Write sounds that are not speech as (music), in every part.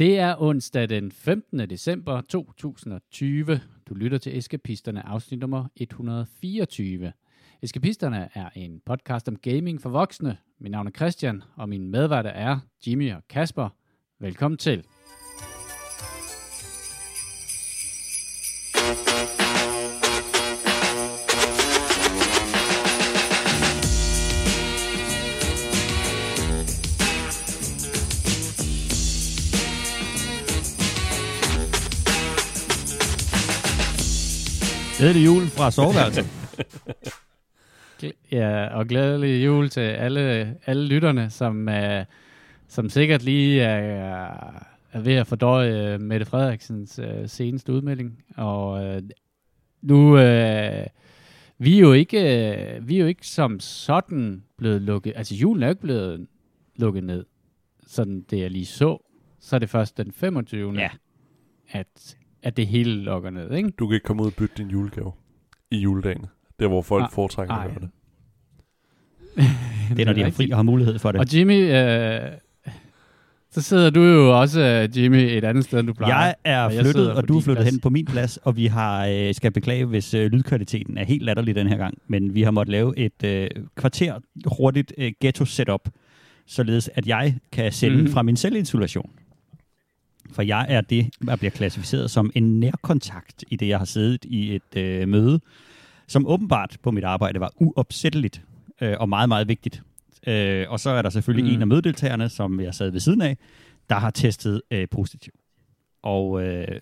Det er onsdag den 15. december 2020. Du lytter til Eskapisterne, afsnit nummer 124. Eskapisterne er en podcast om gaming for voksne. Mit navn er Christian, og mine medværter er Jimmy og Kasper. Velkommen til. Glædelig jul fra soveværelset. Ja, og glædelig jul til alle, alle lytterne, som, uh, som sikkert lige er, er ved at fordøje uh, Mette Frederiksens uh, seneste udmelding. Og uh, nu, uh, vi, er jo ikke, uh, vi er jo ikke som sådan blevet lukket, altså julen er jo ikke blevet lukket ned, sådan det jeg lige så. Så er det først den 25. Ja. At, at det hele lukker ned, ikke? Du kan ikke komme ud og bytte din julegave i juledagene. Der, hvor folk Ah, foretrækker at ej. gøre det. (laughs) Det er, når de har fri og har mulighed for det. Og Jimmy, øh, så sidder du jo også, Jimmy, et andet sted, end du plejer. Jeg er Og jeg flyttet, på og du er flyttet plads. hen på min plads, og vi har øh, skal beklage, hvis øh, lydkvaliteten er helt latterlig den her gang, men vi har måttet lave et øh, kvarter hurtigt øh, ghetto-setup, således at jeg kan sende mm. fra min selvisolation. For jeg er det, der bliver klassificeret som en nærkontakt i det, jeg har siddet i et øh, møde, som åbenbart på mit arbejde var uopsætteligt øh, og meget, meget vigtigt. Øh, og så er der selvfølgelig Mm. en af mødedeltagerne, som jeg sad ved siden af, der har testet øh, positiv. Og øh,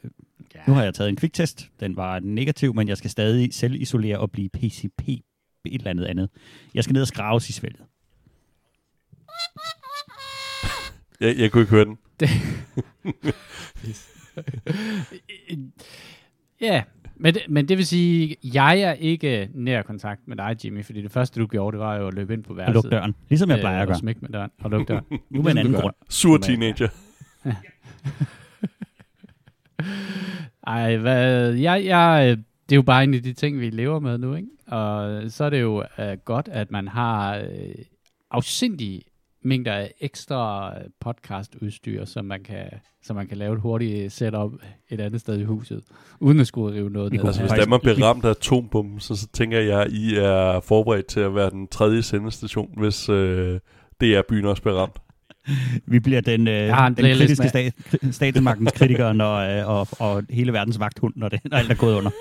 Ja. nu har jeg taget en kviktest. Den var negativ, men jeg skal stadig selv isolere og blive PCP et eller andet andet. Jeg skal ned og skraves i svælget. Jeg, jeg kunne ikke høre den. (laughs) Ja, men det, men det vil sige, jeg er ikke nær kontakt med dig, Jimmy, fordi det første, du gjorde, det var jo at løbe ind på Og værelset. lukke døren, ligesom jeg plejer at Og gøre. smække med døren og lukke døren. (laughs) Nu med en anden Ligesom grund. Sur teenager. Ej, hvad, jeg, jeg, øh, det er jo bare en af de ting, vi lever med nu, ikke? Og så er det jo uh, godt, at man har uh, afsindige mængder af ekstra podcastudstyr, som man kan, så man kan lave et hurtigt setup et andet sted i huset, uden at skulle rive noget ned. Altså, hvis Danmark bliver ramt af atombomben, så, så tænker jeg, at I er forberedt til at være den tredje sendestation, hvis øh, DR-byen også bliver ramt. Vi bliver den, øh, en den kritiske stat, statsmagtens kritikere når, øh, og, og hele verdens vagthund, når, det, når alt er gået under. (laughs)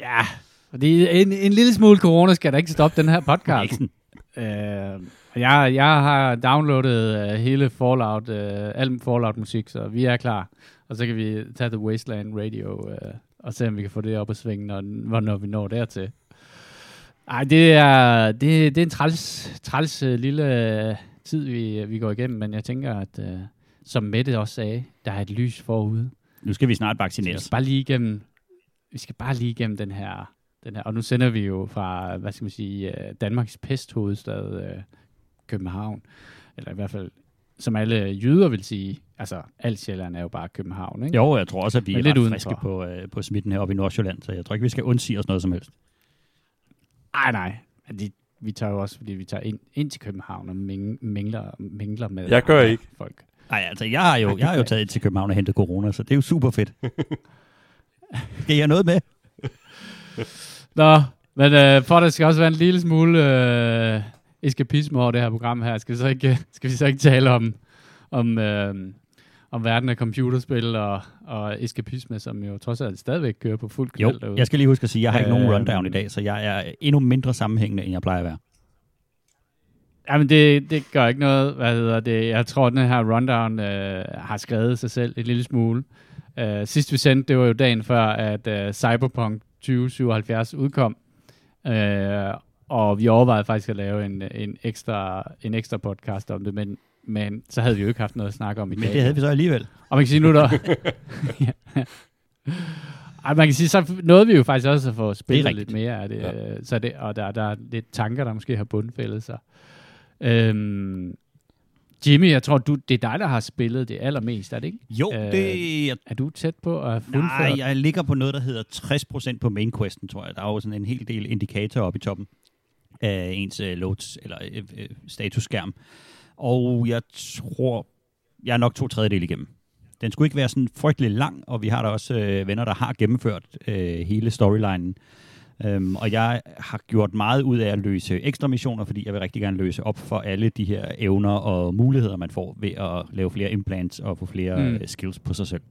Ja, fordi en, en lille smule corona skal da ikke stoppe den her podcast. Øh, jeg, jeg har downloadet uh, hele Fallout, uh, al Fallout-musik, så vi er klar. Og så kan vi tage The Wasteland Radio uh, og se, om vi kan få det op at svinge, når, hvornår vi når dertil. Ej, det er, det, det er en træls, træls uh, lille uh, tid, vi, vi går igennem, men jeg tænker, at uh, som Mette også sagde, der er et lys forude. Nu skal vi snart Vi vaccineres. skal bare lige igennem, vi skal bare lige igennem den her, den her, og nu sender vi jo fra, hvad skal man sige, øh, Danmarks pesthovedstad, øh, København, eller i hvert fald, som alle jyder vil sige, altså alt Sjælland er jo bare København, ikke? Jo, jeg tror også, at vi Men er lidt friske på, øh, på smitten heroppe i Nordsjælland, så jeg tror ikke, vi skal undsige os noget som helst. Ej, nej, de, vi tager jo også, fordi vi tager ind, ind til København og ming, mingler, mingler med Jeg gør ikke. folk. Nej, altså, jeg har jo, jeg har jo (laughs) taget ind til København og hentet corona, så det er jo super fedt. (laughs) Skal I have noget med? Nå, men øh, for der skal også være en lille smule øh, eskapisme over det her program her, skal vi så ikke, (laughs) skal vi så ikke tale om, om, øh, om verden af computerspil og, og eskapisme, som jo trods alt stadigvæk kører på fuld knald derude. jeg skal lige huske at sige, at jeg har ikke nogen Øhm. rundown i dag, så jeg er endnu mindre sammenhængende, end jeg plejer at være. Jamen, det, det gør ikke noget. Hvad hedder det? Jeg tror, at den her rundown øh, har skrevet sig selv en lille smule. Øh, sidst vi sendte, det var jo dagen før, at øh, Cyberpunk 2077 udkom. Øh, og vi overvejede faktisk at lave en, en, ekstra, en ekstra podcast om det, men, men så havde vi jo ikke haft noget at snakke om i Men dag. det havde vi så alligevel. Og man kan sige nu, der... ja. (laughs) Ej, man kan sige, så nåede vi jo faktisk også at få spillet lidt mere af det. Ja. Så det og der, der er lidt tanker, der måske har bundfældet sig. Øhm, Jimmy, jeg tror, du, det er dig, der har spillet det allermest, er det ikke? Jo, Øh, det... Jeg, Er du tæt på at have nej, jeg ligger på noget, der hedder 60% på main questen, tror jeg. Der er jo sådan en hel del indikatorer oppe i toppen af ens uh, loads, eller uh, statusskærm. Og jeg tror jeg er nok to tredjedel igennem. Den skulle ikke være sådan frygtelig lang, og vi har da også øh, venner, der har gennemført øh, hele storylinen. Øhm, og jeg har gjort meget ud af at løse ekstra missioner, fordi jeg vil rigtig gerne løse op for alle de her evner og muligheder, man får ved at lave flere implants og få flere mm. skills på sig selv.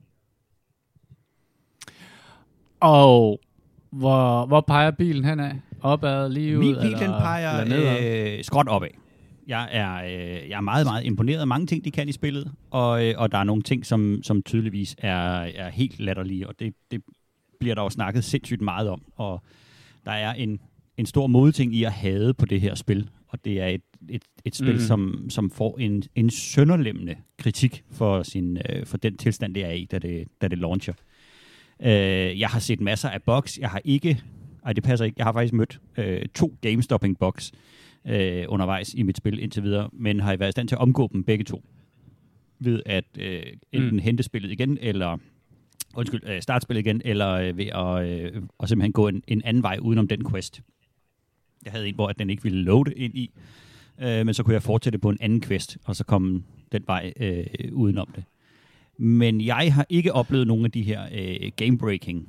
Og hvor, hvor peger bilen hen af? Opad, lige ud? Min bil, eller, den peger eller øh, skråt opad. Jeg er, øh, jeg er meget, meget imponeret af mange ting, de kan i spillet, og, øh, og der er nogle ting, som, som tydeligvis er, er helt latterlige, og det, det bliver der jo snakket sindssygt meget om, og der er en, en stor modting i at have på det her spil, og det er et, et, et spil, mm. som, som får en, en sønderlemmende kritik for, sin, øh, for den tilstand, det er i, da det, da det launcher. Øh, jeg har set masser af bugs. Jeg har ikke... Ej, det passer ikke. Jeg har faktisk mødt øh, to game-stopping bugs øh, undervejs i mit spil indtil videre, men har været i stand til at omgå dem begge to. Ved at øh, enten mm. hente spillet igen, eller undskyld, øh, starte spillet igen, eller øh, ved at, øh, at simpelthen gå en, en anden vej udenom den quest. Jeg havde en, hvor den ikke ville loade ind i, øh, men så kunne jeg fortsætte på en anden quest, og så komme den vej øh, udenom det. Men jeg har ikke oplevet nogen af de her øh, game-breaking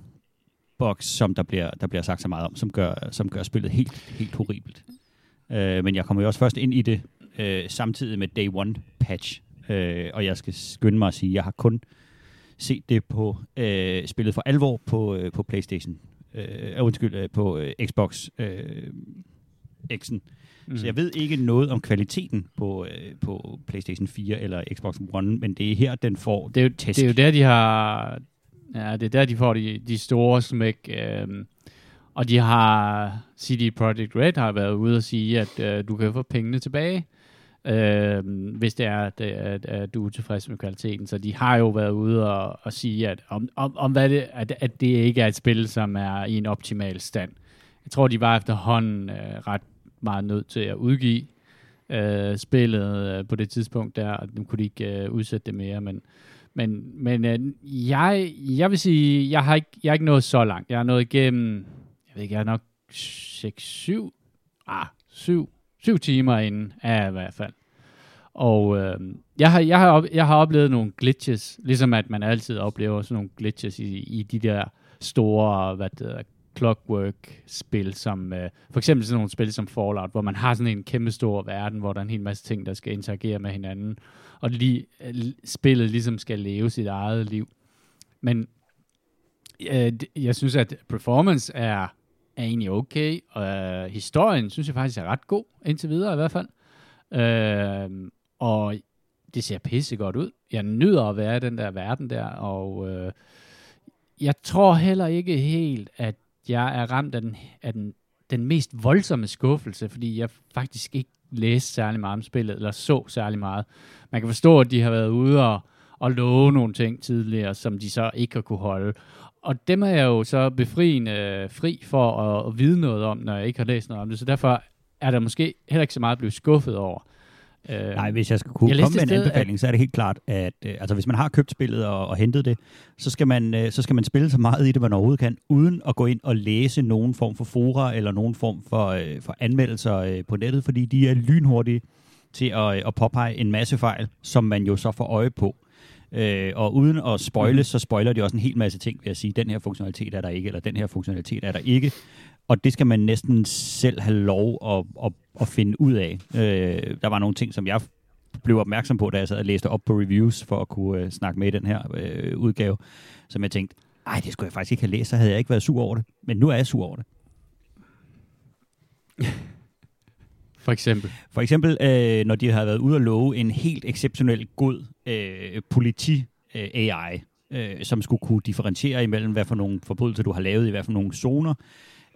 bugs, som der bliver, der bliver sagt så meget om, som gør, som gør spillet helt, helt horribelt. Øh, men jeg kommer jo også først ind i det øh, samtidig med Day One patch, øh, og jeg skal skynde mig at sige, at jeg har kun set det på øh, spillet for alvor på, øh, på PlayStation. Øh, undskyld, øh, på øh, Xbox øh, X'en. Mm. Så jeg ved ikke noget om kvaliteten på, øh, på PlayStation 4 eller Xbox One, men det er her, den får det er jo, tæsk. Det er jo der, de har... Ja, det er der, de får de, de store smæk. Øh, og de har... CD Projekt Red har været ude og sige, at øh, du kan få pengene tilbage, øh, hvis det er, at, at, at du er tilfreds med kvaliteten. Så de har jo været ude og, og sige, at, om, om, om hvad det, at, at det ikke er et spil, som er i en optimal stand. Jeg tror, de var efterhånden øh, ret meget nødt til at udgive øh, spillet øh, på det tidspunkt der, og nu kunne de ikke øh, udsætte det mere, men, men, men øh, jeg, jeg vil sige, jeg har, ikke, jeg har ikke nået så langt. Jeg har nået igennem, jeg ved ikke, jeg er nok 6, 7, ah, 7, syv timer inden, ja, i hvert fald. Og øh, jeg, har, jeg, har op, jeg har oplevet nogle glitches, ligesom at man altid oplever sådan nogle glitches i, i de der store, hvad det hedder, clockwork-spil, som øh, for eksempel sådan nogle spil som Fallout, hvor man har sådan en kæmpe stor verden, hvor der er en hel masse ting, der skal interagere med hinanden, og lige, øh, spillet ligesom skal leve sit eget liv. Men øh, jeg synes, at performance er, er egentlig okay, og øh, historien synes jeg faktisk er ret god, indtil videre i hvert fald. Øh, og det ser pisse godt ud. Jeg nyder at være i den der verden der, og øh, jeg tror heller ikke helt, at jeg er ramt af den, af den, den mest voldsomme skuffelse, fordi jeg faktisk ikke læste særlig meget om spillet, eller så særlig meget. Man kan forstå, at de har været ude og, og love nogle ting tidligere, som de så ikke har kunne holde. Og dem er jeg jo så befriende fri for at, at vide noget om, når jeg ikke har læst noget om det. Så derfor er der måske heller ikke så meget at blive skuffet over. Øh, Nej, hvis jeg skal kunne jeg komme med en anbefaling, at... så er det helt klart, at øh, altså, hvis man har købt spillet og, og hentet det, så skal, man, øh, så skal man spille så meget i det, man overhovedet kan, uden at gå ind og læse nogen form for fora eller nogen form for, øh, for anmeldelser øh, på nettet, fordi de er lynhurtige til at, øh, at påpege en masse fejl, som man jo så får øje på. Øh, og uden at spoile, mm. så spoiler de også en hel masse ting ved at sige, den her funktionalitet er der ikke, eller den her funktionalitet er der ikke. Og det skal man næsten selv have lov at, at, at finde ud af. Øh, der var nogle ting, som jeg blev opmærksom på, da jeg sad og læste op på reviews for at kunne øh, snakke med i den her øh, udgave, som jeg tænkte, ej, det skulle jeg faktisk ikke have læst, så havde jeg ikke været sur over det. Men nu er jeg sur over det. (laughs) For eksempel? For eksempel, øh, når de har været ude og love en helt exceptionelt god øh, politi-AI, øh, øh, som skulle kunne differentiere imellem, hvad for nogle forbrydelser du har lavet i hvad for nogle zoner.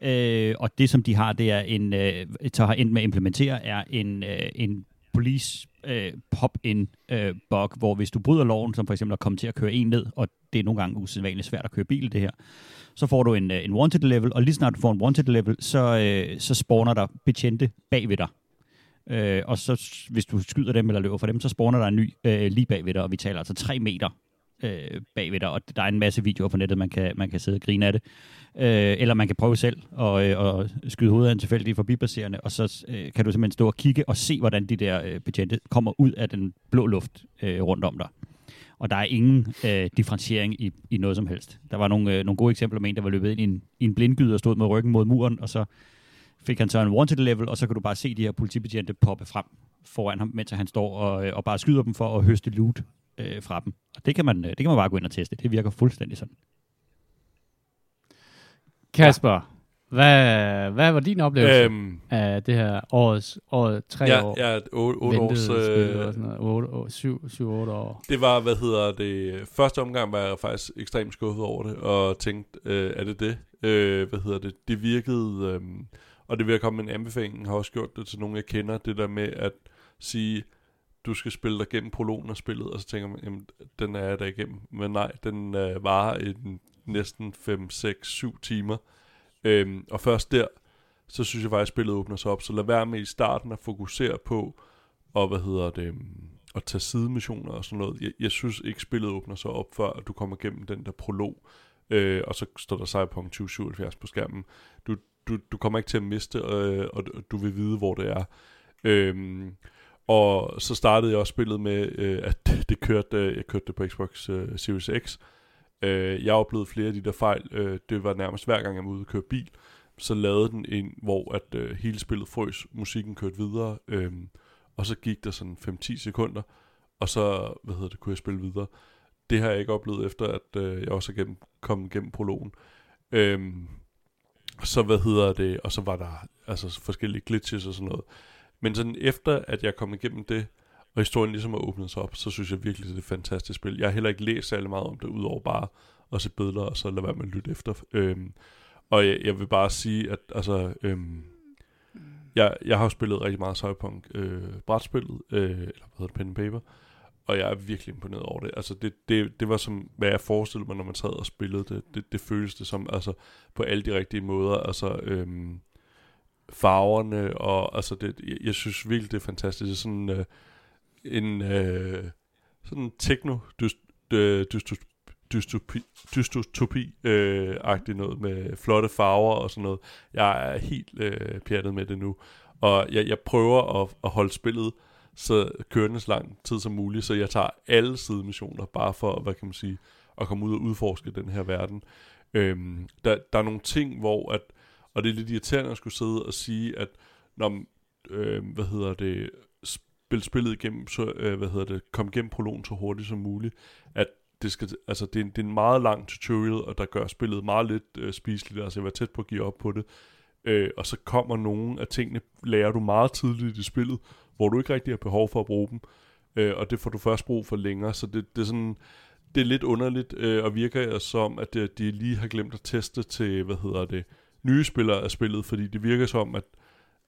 Øh, og det, som de har, det er en, øh, så har endt med at implementere, er en, øh, en police øh, pop-in øh, bug, hvor hvis du bryder loven, som for eksempel at komme til at køre en ned, og det er nogle gange usædvanligt svært at køre bil, det her, så får du en, øh, en wanted level, og lige snart du får en wanted level, så, øh, så spawner der betjente bag ved dig. Øh, og så hvis du skyder dem eller løber for dem, så spawner der en ny øh, lige bag ved dig, og vi taler altså 3 meter øh, bagved dig, og der er en masse videoer på nettet, man kan, man kan sidde og grine af det. Øh, eller man kan prøve selv og, øh, og skyde hovedet af en tilfældig forbipasserende, og så øh, kan du simpelthen stå og kigge og se, hvordan de der øh, betjente kommer ud af den blå luft øh, rundt om dig. Og der er ingen øh, differentiering i, i noget som helst. Der var nogle, øh, nogle gode eksempler med en, der var løbet ind i en, i en blindgyde og stod med ryggen mod muren, og så fik han så en wanted level, og så kan du bare se de her politibetjente poppe frem foran ham, mens han står og, øh, og bare skyder dem for at høste loot øh, fra dem. Og det kan, man, øh, det kan man bare gå ind og teste. Det virker fuldstændig sådan. Kasper, hvad, hvad var din oplevelse øhm, af det her årets, året tre ja, år? Ja, 8 års... Øh, 7-8 år. Det var, hvad hedder det, første omgang var jeg faktisk ekstremt skuffet over det, og tænkte, øh, er det det? Øh, hvad hedder det? Det virkede, øh, og det vil jeg komme med en anbefaling, har også gjort det til nogen, jeg kender, det der med at sige, du skal spille dig gennem prologen af spillet, og så tænker man, jamen, den er jeg da igennem. Men nej, den øh, varer i næsten 5, 6, 7 timer. Øhm, og først der, så synes jeg faktisk, at spillet åbner sig op. Så lad være med i starten at fokusere på, og hvad hedder det, øhm, at tage sidemissioner og sådan noget. Jeg, jeg synes ikke, spillet åbner sig op, før du kommer igennem den der prolog. Øh, og så står der Cyberpunk 2077 på skærmen. Du, du, du kommer ikke til at miste, øh, og du vil vide, hvor det er. Øhm, og så startede jeg også spillet med, øh, at det, (laughs) det kørte, øh, jeg kørte det på Xbox øh, Series X. Øh, jeg oplevede flere af de der fejl. Øh, det var nærmest hver gang, jeg var ude og køre bil, så lavede den en, hvor at øh, hele spillet frøs, musikken kørte videre, øh, og så gik der sådan 5-10 sekunder, og så, hvad hedder det, kunne jeg spille videre. Det har jeg ikke oplevet efter, at øh, jeg også er gennem, kommet gennem prologen. Øh, så hvad hedder det, og så var der altså forskellige glitches og sådan noget. Men sådan efter, at jeg kom igennem det, og historien ligesom har åbnet sig op, så synes jeg virkelig, det er et fantastisk spil. Jeg har heller ikke læst særlig meget om det, udover bare at se billeder, og så lade være med at lytte efter. Øhm, og jeg, jeg vil bare sige, at altså, øhm, jeg, jeg har jo spillet rigtig meget Cyberpunk øh, brætspillet, øh, eller hvad hedder det, pen and paper, og jeg er virkelig imponeret over det. Altså det, det, det var som, hvad jeg forestillede mig, når man sad og spillede det. Det, det føles det som, altså på alle de rigtige måder. Altså øhm, farverne, og altså det, jeg, jeg synes virkelig, det er fantastisk. Det er sådan øh, en øh, sådan techno dyst, øh, dystopi, dystopi, dystopi øh, agtig noget med flotte farver og sådan noget. Jeg er helt øh, pjattet med det nu. Og jeg, jeg prøver at, at holde spillet så kørende så lang tid som muligt, så jeg tager alle sidemissioner, bare for, hvad kan man sige, at komme ud og udforske den her verden. Øhm, der, der er nogle ting, hvor at, og det er lidt irriterende at skulle sidde og sige, at når, øh, hvad hedder det, spil spillet igennem, så, øh, hvad hedder det, kom igennem prologen så hurtigt som muligt, at det, skal, altså det, er en, det er en meget lang tutorial, og der gør spillet meget lidt øh, spiseligt, altså jeg var tæt på at give op på det, øh, og så kommer nogle af tingene, lærer du meget tidligt i spillet, hvor du ikke rigtig har behov for at bruge dem, øh, og det får du først brug for længere, så det, det er sådan, det er lidt underligt, øh, og virker som, at det, de lige har glemt at teste til, hvad hedder det, nye spillere af spillet, fordi det virker som, at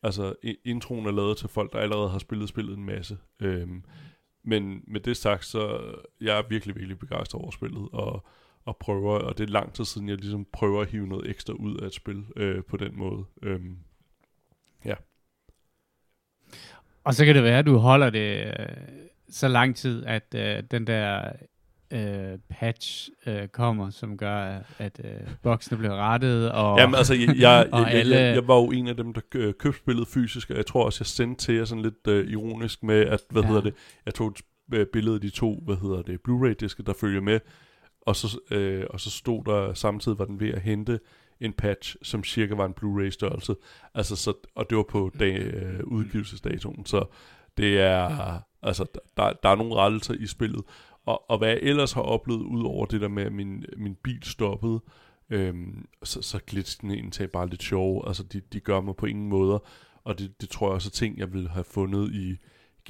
altså, introen er lavet til folk, der allerede har spillet spillet en masse. Øhm, men med det sagt, så jeg er virkelig, virkelig begejstret over spillet, og, og prøver, og det er lang tid siden, jeg ligesom prøver at hive noget ekstra ud af et spil øh, på den måde. Øhm, ja. Og så kan det være, at du holder det øh, så lang tid, at øh, den der øh, patch øh, kommer, som gør, at øh, boksene bliver rettet. Og, Jamen altså, jeg, jeg, (laughs) jeg, alle... jeg, jeg var jo en af dem, der købte spillet fysisk, og jeg tror også, jeg sendte til jer sådan lidt øh, ironisk med, at, hvad ja. hedder det, jeg tog et øh, billede af de to, hvad hedder det, Blu-ray-diske, der følger med, og så, øh, og så stod der, samtidig var den ved at hente en patch, som cirka var en Blu-ray-størrelse. Altså, så, og det var på dag, øh, udgivelsesdatoen, så det er, altså, der, der er nogle rettelser i spillet, og, og hvad jeg ellers har oplevet, ud over det der med, at min, min bil stoppede, øhm, så, så glitchene egentlig bare lidt sjov. Altså, de, de gør mig på ingen måder. Og det, det tror jeg også er ting, jeg ville have fundet i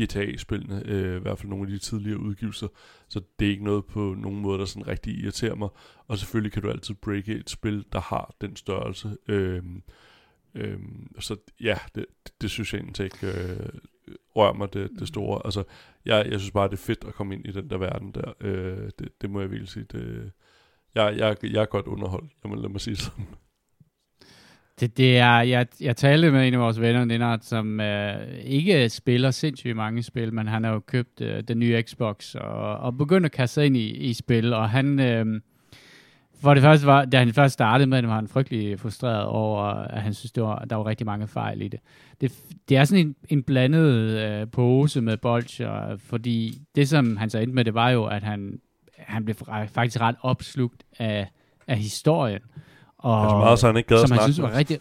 GTA-spillene, øh, i hvert fald nogle af de tidligere udgivelser. Så det er ikke noget på nogen måde, der sådan rigtig irriterer mig. Og selvfølgelig kan du altid breake et spil, der har den størrelse. Øh, øh, så ja, det, det synes jeg egentlig ikke øh, rører mig det, det store. Altså, jeg, jeg synes bare, det er fedt at komme ind i den der verden der. Øh, det, det må jeg virkelig sige. Det, jeg, jeg, jeg er godt underholdt, lad mig, lad mig sige sådan. Det, det er, jeg, jeg talte med en af vores venner, Lennart, som øh, ikke spiller sindssygt mange spil, men han har jo købt øh, den nye Xbox og, og begyndt at kaste ind i, i spil, og han... Øh, for det første var, da han først startede med det, var han frygtelig frustreret over, at han synes, det var, der var rigtig mange fejl i det. Det, det er sådan en, en blandet øh, pose med bolcher, fordi det, som han så endte med, det var jo, at han, han blev faktisk ret opslugt af, af historien. Og, altså meget, så han ikke gad som han synes var rigtig,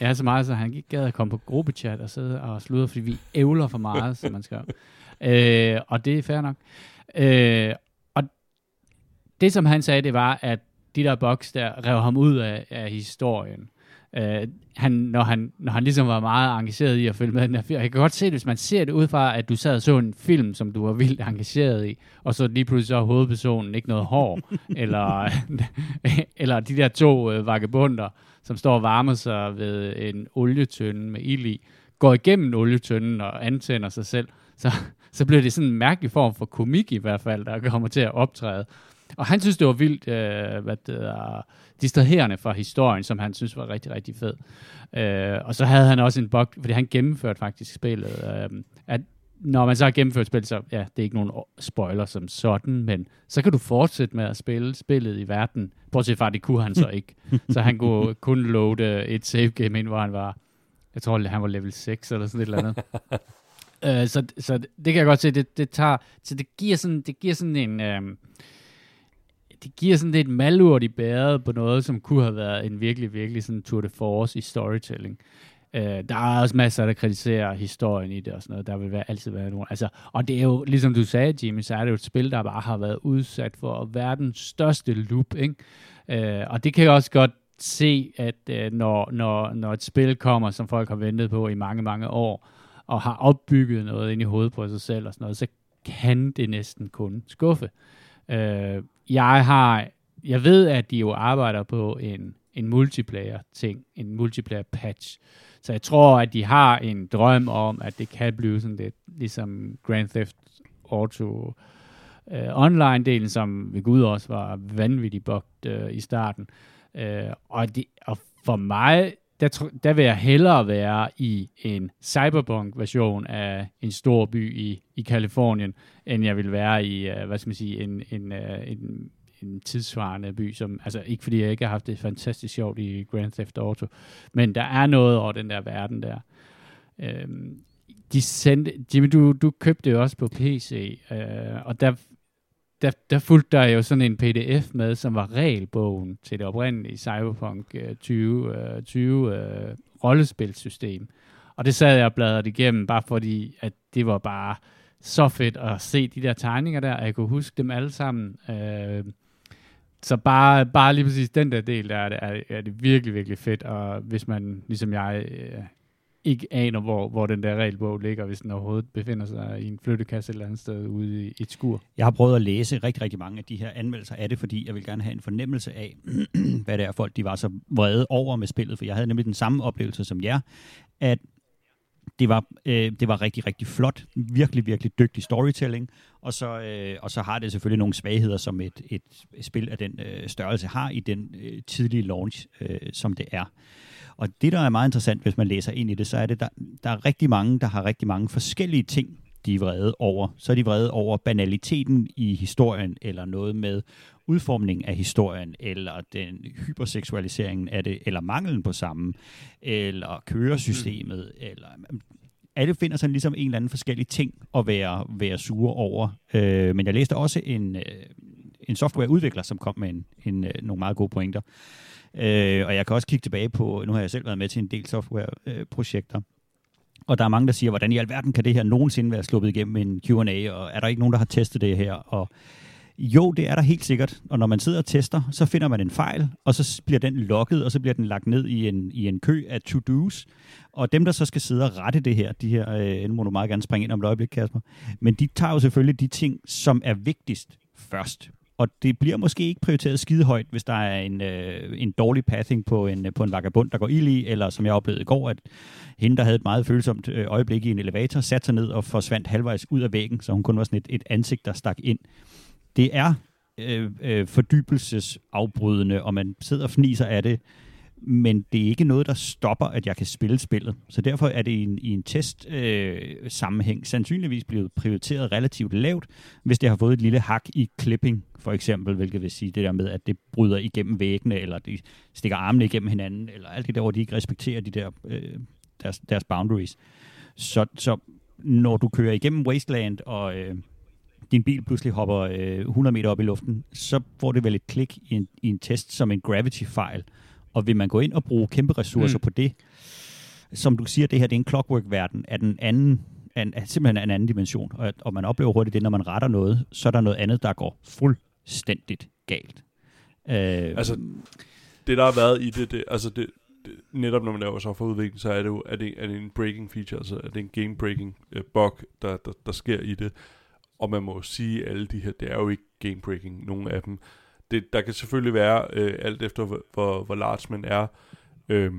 Ja, så meget, så han ikke gad at komme på gruppechat og sidde og sludre, fordi vi ævler for meget, som man skal. Øh, og det er fair nok. Øh, og det, som han sagde, det var, at de der boks der rev ham ud af, af historien. Øh, han, når, han, når han ligesom var meget engageret i at følge med den her film. Jeg kan godt se det, hvis man ser det ud fra, at du sad og så en film, som du var vildt engageret i, og så lige pludselig så er hovedpersonen ikke noget hår, (laughs) eller, (laughs) eller de der to øh, vagabunder, som står og varmer sig ved en olietønde med ild i, går igennem olietønden og antænder sig selv, så, så bliver det sådan en mærkelig form for komik i hvert fald, der kommer til at optræde. Og han synes, det var vildt øh, hvad det er, distraherende fra historien, som han synes var rigtig, rigtig fed. Øh, og så havde han også en bug, fordi han gennemførte faktisk spillet, øh, at når man så har gennemført spillet, så ja, det er ikke nogen spoiler som sådan, men så kan du fortsætte med at spille spillet i verden. Bortset fra, det kunne han så (laughs) ikke. så han kunne kun loade et save game ind, hvor han var, jeg tror, han var level 6 eller sådan et eller andet. uh, (laughs) så, så det kan jeg godt se, det, det tager, så det giver sådan, det giver sådan en, uh, det giver sådan lidt malurt i bæret på noget, som kunne have været en virkelig, virkelig sådan tour de force i storytelling. Øh, der er også masser, der kritiserer historien i det og sådan noget. Der vil være, altid være nogen. Altså, og det er jo, ligesom du sagde, Jimmy, så er det jo et spil, der bare har været udsat for verdens største loop, ikke? Øh, og det kan jeg også godt se, at øh, når, når, når et spil kommer, som folk har ventet på i mange, mange år, og har opbygget noget ind i hovedet på sig selv og sådan noget, så kan det næsten kun skuffe. Øh, jeg har, jeg ved, at de jo arbejder på en, en multiplayer ting, en multiplayer patch. Så jeg tror, at de har en drøm om, at det kan blive sådan lidt ligesom Grand Theft Auto øh, online-delen, som ved Gud også var vanvittigt bugt øh, i starten. Øh, og, de, og for mig, der, der vil jeg hellere være i en cyberpunk-version af en stor by i, i Kalifornien, end jeg vil være i, uh, hvad skal man sige, en, en, uh, en, en tidsvarende by, som, altså ikke fordi jeg ikke har haft det fantastisk sjovt i Grand Theft Auto, men der er noget over den der verden der. Øhm, de sendte, Jimmy, du, du købte jo også på PC, øh, og der, der, der fulgte der jo sådan en pdf med, som var regelbogen til det oprindelige Cyberpunk 2020 øh, 20, øh, øh, rollespilsystem. Og det sad jeg og bladrede igennem, bare fordi, at det var bare så fedt at se de der tegninger der, og jeg kunne huske dem alle sammen. Øh, så bare, bare lige præcis den der del, der er det, er, det virkelig, virkelig fedt, og hvis man, ligesom jeg, øh, ikke aner, hvor, hvor den der regelbog ligger, hvis den overhovedet befinder sig i en flyttekasse et eller andet sted ude i et skur. Jeg har prøvet at læse rigtig, rigtig mange af de her anmeldelser af det, fordi jeg vil gerne have en fornemmelse af, (clears throat) hvad det er, folk de var så vrede over med spillet, for jeg havde nemlig den samme oplevelse som jer, at det var, øh, det var rigtig, rigtig flot. Virkelig, virkelig dygtig storytelling. Og så, øh, og så har det selvfølgelig nogle svagheder, som et, et spil af den øh, størrelse har i den øh, tidlige launch, øh, som det er. Og det, der er meget interessant, hvis man læser ind i det, så er det, der, der er rigtig mange, der har rigtig mange forskellige ting, de er vrede over. Så er de vrede over banaliteten i historien, eller noget med udformningen af historien, eller den hyperseksualiseringen af det, eller manglen på samme, eller køresystemet, mm. eller alle finder sådan ligesom en eller anden forskellig ting at være, være sure over. Øh, men jeg læste også en, øh, en softwareudvikler, som kom med en, en, øh, nogle meget gode pointer. Øh, Øh, og jeg kan også kigge tilbage på, nu har jeg selv været med til en del softwareprojekter, øh, og der er mange, der siger, hvordan i alverden kan det her nogensinde være sluppet igennem en Q&A, og er der ikke nogen, der har testet det her? Og jo, det er der helt sikkert. Og når man sidder og tester, så finder man en fejl, og så bliver den logget, og så bliver den lagt ned i en, i en kø af to-dos. Og dem, der så skal sidde og rette det her, de her, øh, nu må du meget gerne springe ind om et øjeblik, Kasper, men de tager jo selvfølgelig de ting, som er vigtigst først. Og det bliver måske ikke prioriteret skide højt, hvis der er en, øh, en dårlig pathing på en, øh, på en vagabund, der går ild i, eller som jeg oplevede i går, at hende, der havde et meget følsomt øh, øjeblik i en elevator, satte sig ned og forsvandt halvvejs ud af væggen, så hun kun var sådan et, et ansigt, der stak ind. Det er øh, øh, fordybelsesafbrydende, og man sidder og fniser af det, men det er ikke noget, der stopper, at jeg kan spille spillet. Så derfor er det i en, i en test-sammenhæng øh, sandsynligvis blevet prioriteret relativt lavt, hvis det har fået et lille hak i clipping, for eksempel, hvilket vil sige det der med, at det bryder igennem væggene, eller de stikker armene igennem hinanden, eller alt det der, hvor de ikke respekterer de der, øh, deres, deres boundaries. Så, så når du kører igennem Wasteland, og øh, din bil pludselig hopper øh, 100 meter op i luften, så får det vel et klik i en, i en test som en gravity-fejl. Og vil man gå ind og bruge kæmpe ressourcer mm. på det, som du siger, det her det er en clockwork-verden, er den anden er, er simpelthen en anden dimension, og, og man oplever hurtigt det, når man retter noget, så er der noget andet, der går fuldstændigt galt. Øh, altså, det der har været i det, det altså det, det, netop når man laver softwareudvikling, så er det jo, er det, er det en breaking feature, altså er det en game breaking uh, bug, der, der, der sker i det. Og man må sige, at alle de her, det er jo ikke game breaking, nogle af dem. Det, der kan selvfølgelig være, øh, alt efter hvor, hvor, hvor large man er, øh,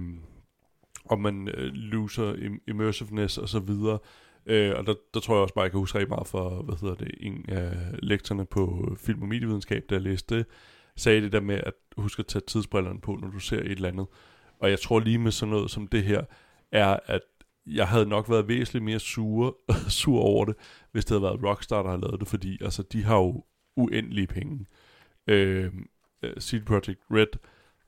om man øh, loser im- immersiveness og så videre. Øh, og der, der tror jeg også bare, jeg kan huske rigtig meget for, hvad hedder det, en af lektorerne på film- og medievidenskab, der læste det, sagde det der med at huske at tage tidsbrillerne på, når du ser et eller andet. Og jeg tror lige med sådan noget som det her, er, at jeg havde nok været væsentligt mere sur, (laughs) sur over det, hvis det havde været Rockstar, der havde lavet det, fordi altså, de har jo uendelige penge. Øh, øh CD Projekt Red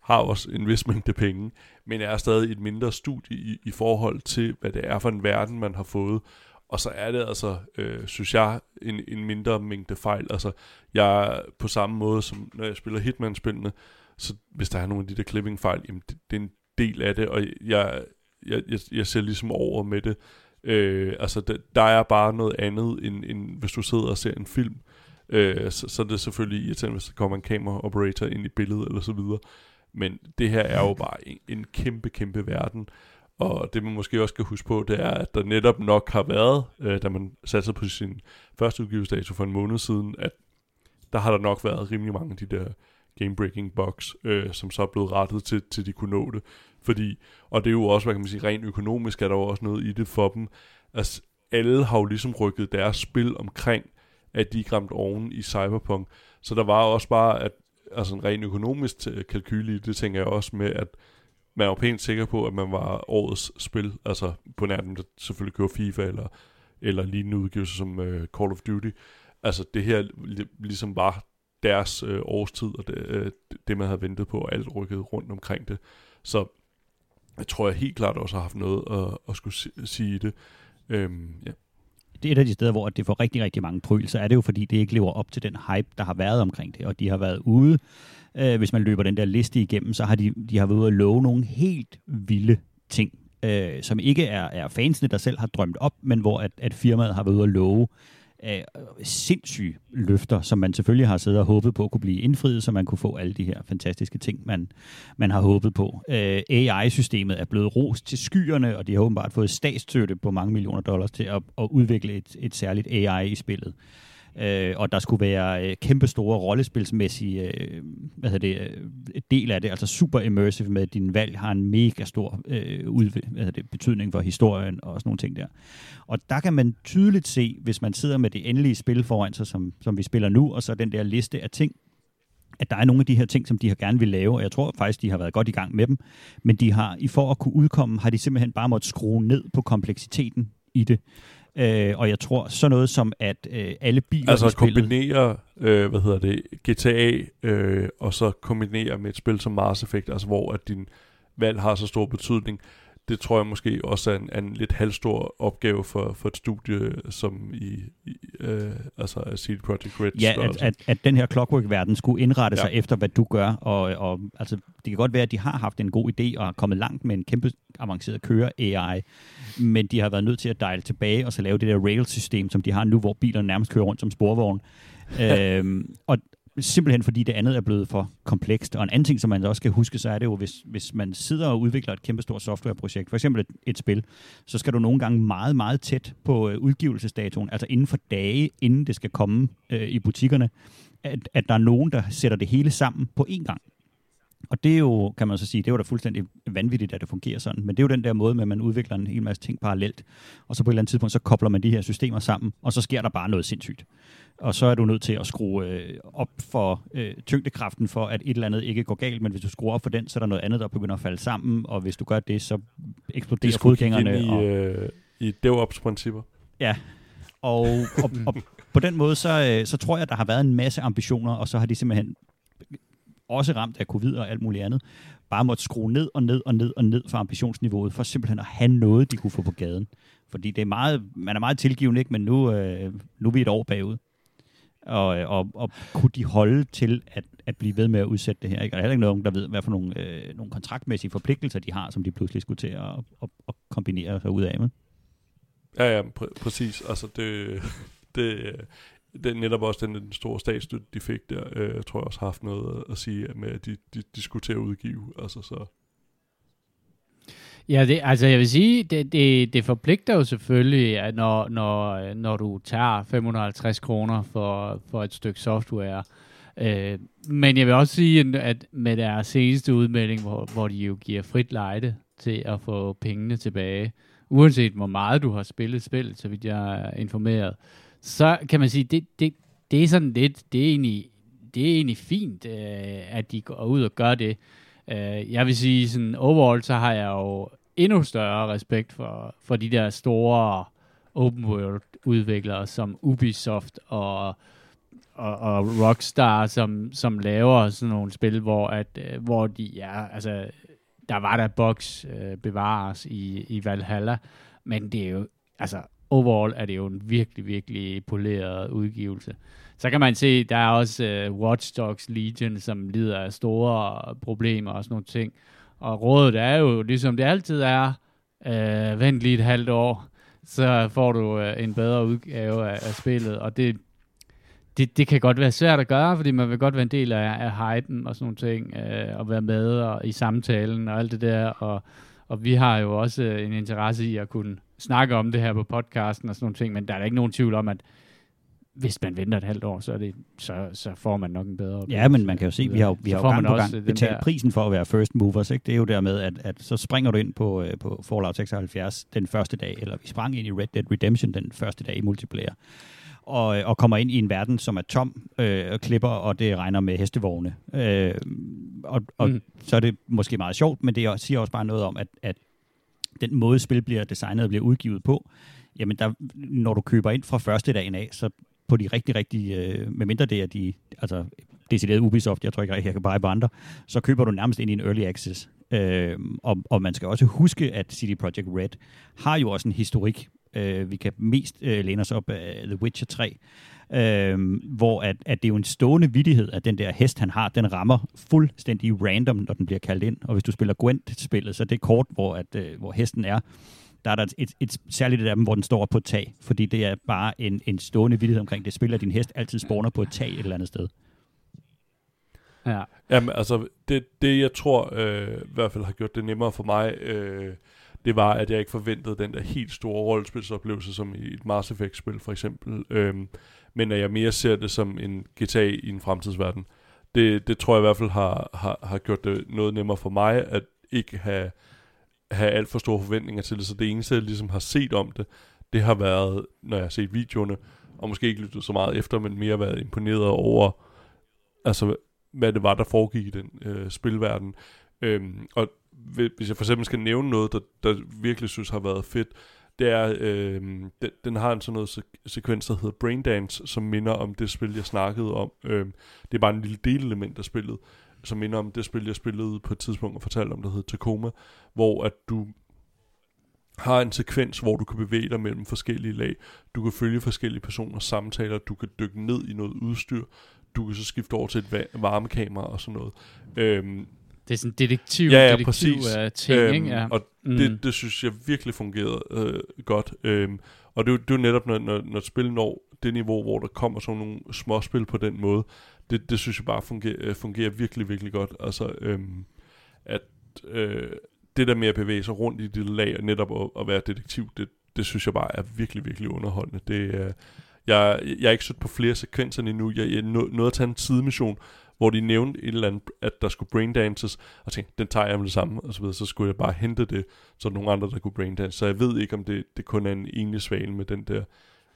har også en vis mængde penge, men er stadig et mindre studie i, i forhold til, hvad det er for en verden, man har fået. Og så er det altså, øh, synes jeg, en, en mindre mængde fejl. Altså, jeg på samme måde, som når jeg spiller Hitman-spillene, så hvis der er nogle af de der clipping-fejl, jamen det, det er en del af det, og jeg, jeg, jeg, jeg ser ligesom over med det. Øh, altså, der, der er bare noget andet, end, end hvis du sidder og ser en film. Øh, så, så er det selvfølgelig irriterende, hvis der kommer en kamera-operator ind i billedet, eller så videre. Men det her er jo (laughs) bare en, en kæmpe, kæmpe verden. Og det man måske også skal huske på, det er, at der netop nok har været, øh, da man satte sig på sin første udgivelsesdato for en måned siden, at der har der nok været rimelig mange af de der game-breaking bugs, øh, som så er blevet rettet til, til de kunne nå det. Fordi, og det er jo også, hvad kan man sige, rent økonomisk er der jo også noget i det for dem. Altså, alle har jo ligesom rykket deres spil omkring, at de er ramt oven i Cyberpunk. Så der var også bare, at altså en ren økonomisk øh, kalkyl i det, tænker jeg også med, at man var pænt sikker på, at man var årets spil, altså på nær dem, der selvfølgelig kører FIFA eller, eller lignende udgivelser som uh, Call of Duty. Altså det her ligesom var deres uh, årstid, og det, uh, det man havde ventet på, og alt rykket rundt omkring det. Så jeg tror jeg helt klart også har haft noget at, at skulle sige i det. Øhm, ja. Det et af de steder, hvor det får rigtig, rigtig mange pryl, så er det jo fordi, det ikke lever op til den hype, der har været omkring det, og de har været ude. Øh, hvis man løber den der liste igennem, så har de, de har været ude at love nogle helt vilde ting, øh, som ikke er, er fansene, der selv har drømt op, men hvor at, at firmaet har været ude at love af øh, sindssyge løfter, som man selvfølgelig har siddet og håbet på kunne blive indfriet, så man kunne få alle de her fantastiske ting, man, man har håbet på. Øh, AI-systemet er blevet rost til skyerne, og de har åbenbart fået statsstøtte på mange millioner dollars til at, at udvikle et, et særligt AI i spillet øh, øh, og der skulle være øh, kæmpe store rollespilsmæssige øh, hvad hedder det, øh, del af det, altså super immersive med, at din valg har en mega stor øh, ud, hvad hedder det, betydning for historien og sådan nogle ting der. Og der kan man tydeligt se, hvis man sidder med det endelige spil foran sig, som, som vi spiller nu, og så den der liste af ting, at der er nogle af de her ting, som de har gerne vil lave, og jeg tror faktisk, de har været godt i gang med dem, men de har, i for at kunne udkomme, har de simpelthen bare måttet skrue ned på kompleksiteten i det. Øh, og jeg tror så noget som, at øh, alle biler Altså at kombinere, øh, hvad hedder det, GTA, øh, og så kombinere med et spil som Mars Effect, altså hvor at din valg har så stor betydning, det tror jeg måske også er en, er en lidt halvstor opgave for, for et studie som i, i øh, altså CD Projekt Red. Ja, at, at, at den her Clockwork-verden skulle indrette ja. sig efter, hvad du gør, og, og altså, det kan godt være, at de har haft en god idé og har kommet langt med en kæmpe avanceret køre-AI, men de har været nødt til at dial tilbage og så lave det der rail-system, som de har nu, hvor bilerne nærmest kører rundt som sporvogn. (laughs) øhm, og, simpelthen fordi det andet er blevet for komplekst. Og en anden ting, som man også skal huske, så er det jo, hvis, hvis man sidder og udvikler et kæmpestort softwareprojekt, for eksempel et, et spil, så skal du nogle gange meget, meget tæt på øh, udgivelsesdatoen, altså inden for dage, inden det skal komme øh, i butikkerne, at, at der er nogen, der sætter det hele sammen på én gang. Og det er jo, kan man så sige, det er jo da fuldstændig vanvittigt, at det fungerer sådan. Men det er jo den der måde med, at man udvikler en hel masse ting parallelt, og så på et eller andet tidspunkt, så kobler man de her systemer sammen, og så sker der bare noget sindssygt. Og så er du nødt til at skrue øh, op for øh, tyngdekraften for, at et eller andet ikke går galt, men hvis du skruer op for den, så er der noget andet, der begynder at falde sammen, og hvis du gør det, så eksploderer fodgængerne. i, og, øh, i DevOps-principper. Ja, og, og, og på den måde, så, øh, så tror jeg, at der har været en masse ambitioner, og så har de simpelthen også ramt af covid og alt muligt andet, bare måtte skrue ned og ned og ned og ned for ambitionsniveauet, for simpelthen at have noget, de kunne få på gaden. Fordi det er meget, man er meget tilgivende, ikke? men nu, øh, nu er vi et år bagud. Og, øh, og, og kunne de holde til at, at blive ved med at udsætte det her? Ikke? Og der er heller ikke nogen, der ved, hvad for nogle, øh, nogle kontraktmæssige forpligtelser de har, som de pludselig skulle til at, at, at kombinere sig ud af med. Ja, ja, pr- præcis. Altså, det, (laughs) det, det er netop også den, den store statsstøtte, de fik der, øh, tror jeg også har haft noget at sige med, at de, de, de skulle til at udgive. Altså, så. Ja, det, altså jeg vil sige, det, det, det forpligter jo selvfølgelig, at når, når, når du tager 550 kroner for, for et stykke software. Øh, men jeg vil også sige, at med deres seneste udmelding, hvor, hvor de jo giver frit lejde til at få pengene tilbage, uanset hvor meget du har spillet spillet, så vidt jeg er informeret, så kan man sige, det, det, det er sådan lidt, det er egentlig, det er egentlig fint, øh, at de går ud og gør det. Øh, jeg vil sige, sådan overall, så har jeg jo endnu større respekt for, for de der store open world udviklere som Ubisoft og, og, og Rockstar, som, som laver sådan nogle spil, hvor, at, øh, hvor de, ja, altså, der var der box øh, bevares i, i Valhalla, men det er jo, altså, overall er det jo en virkelig, virkelig poleret udgivelse. Så kan man se, der er også uh, Watch Dogs Legion, som lider af store problemer og sådan nogle ting. Og rådet er jo, ligesom det altid er, uh, vent lige et halvt år, så får du uh, en bedre udgave af, af spillet. Og det, det, det kan godt være svært at gøre, fordi man vil godt være en del af, af hypen og sådan nogle ting, uh, og være med og, i samtalen og alt det der. Og, og vi har jo også en interesse i at kunne snakke om det her på podcasten og sådan nogle ting, men der er da ikke nogen tvivl om, at hvis man venter et halvt år, så, er det, så, så får man nok en bedre Ja, men man kan jo se, vi har jo, vi Så har jo gang på gang betalt der- prisen for at være first movers. Ikke? Det er jo dermed, at, at så springer du ind på, øh, på Fallout 76 den første dag, eller vi sprang ind i Red Dead Redemption den første dag i multiplayer, og, øh, og kommer ind i en verden, som er tom øh, og klipper, og det regner med hestevogne. Øh, og og Mm. så er det måske meget sjovt, men det er- siger også bare noget om, at, at den måde, spil bliver designet og bliver udgivet på, jamen der, når du køber ind fra første dagen af, så på de rigtig, rigtig, øh, medmindre det er de, altså decideret Ubisoft, jeg tror ikke jeg kan bare på andre, så køber du nærmest ind i en early access. Øh, og, og man skal også huske, at CD Projekt Red har jo også en historik. Øh, vi kan mest øh, læne os op af The Witcher 3, øh, hvor at, at det er jo en stående vidighed, at den der hest, han har, den rammer fuldstændig random, når den bliver kaldt ind. Og hvis du spiller Gwent-spillet, så er det kort, hvor, at, øh, hvor hesten er, der er der et, et, et særligt et af dem, hvor den står på et tag, fordi det er bare en, en stående vidighed omkring det spil, at din hest altid spawner på et tag et eller andet sted. Ja. Jamen, altså, det, det jeg tror øh, i hvert fald har gjort det nemmere for mig, øh, det var, at jeg ikke forventede den der helt store rollespilsoplevelse, som i et Mass Effect-spil for eksempel. Øh, men at jeg mere ser det som en GTA i en fremtidsverden. Det, det tror jeg i hvert fald har, har, har gjort det noget nemmere for mig, at ikke have, have alt for store forventninger til det. Så det eneste, jeg ligesom har set om det, det har været, når jeg har set videoerne, og måske ikke lyttet så meget efter, men mere været imponeret over, altså hvad det var, der foregik i den øh, spilverden. Øhm, og hvis jeg for eksempel skal nævne noget, der, der virkelig synes har været fedt, det er, øh, den, den har en sådan noget se- sekvens, der hedder Braindance, som minder om det spil, jeg snakkede om. Øhm, det er bare en lille delelement af spillet, som minder om det spil, jeg spillede på et tidspunkt og fortalte om, der hedder Tacoma, hvor at du har en sekvens, hvor du kan bevæge dig mellem forskellige lag. Du kan følge forskellige personers samtaler, du kan dykke ned i noget udstyr, du kan så skifte over til et va- varmekamera og sådan noget. Øhm, Det er sådan detektiv, Ja, ja, detektiv præcis. uh, ting, øhm, ikke? Ja. Og Mm. det, det synes jeg virkelig fungerede øh, godt. Øhm, og det, er det er jo netop, når, når, når et spil når det niveau, hvor der kommer sådan nogle småspil på den måde, det, det synes jeg bare fungerer, øh, fungerer virkelig, virkelig godt. Altså, øhm, at øh, det der med at bevæge sig rundt i det lag, og netop at, at være detektiv, det, det synes jeg bare er virkelig, virkelig underholdende. Det øh, Jeg, jeg er ikke sødt på flere sekvenser endnu. Jeg, jeg nå- nåede at tage en sidemission, hvor de nævnte et eller andet, at der skulle braindances, og tænkte, den tager jeg med det samme, og så videre, så skulle jeg bare hente det, så nogle andre, der kunne braindance. Så jeg ved ikke, om det, det kun er en enlig svale med den der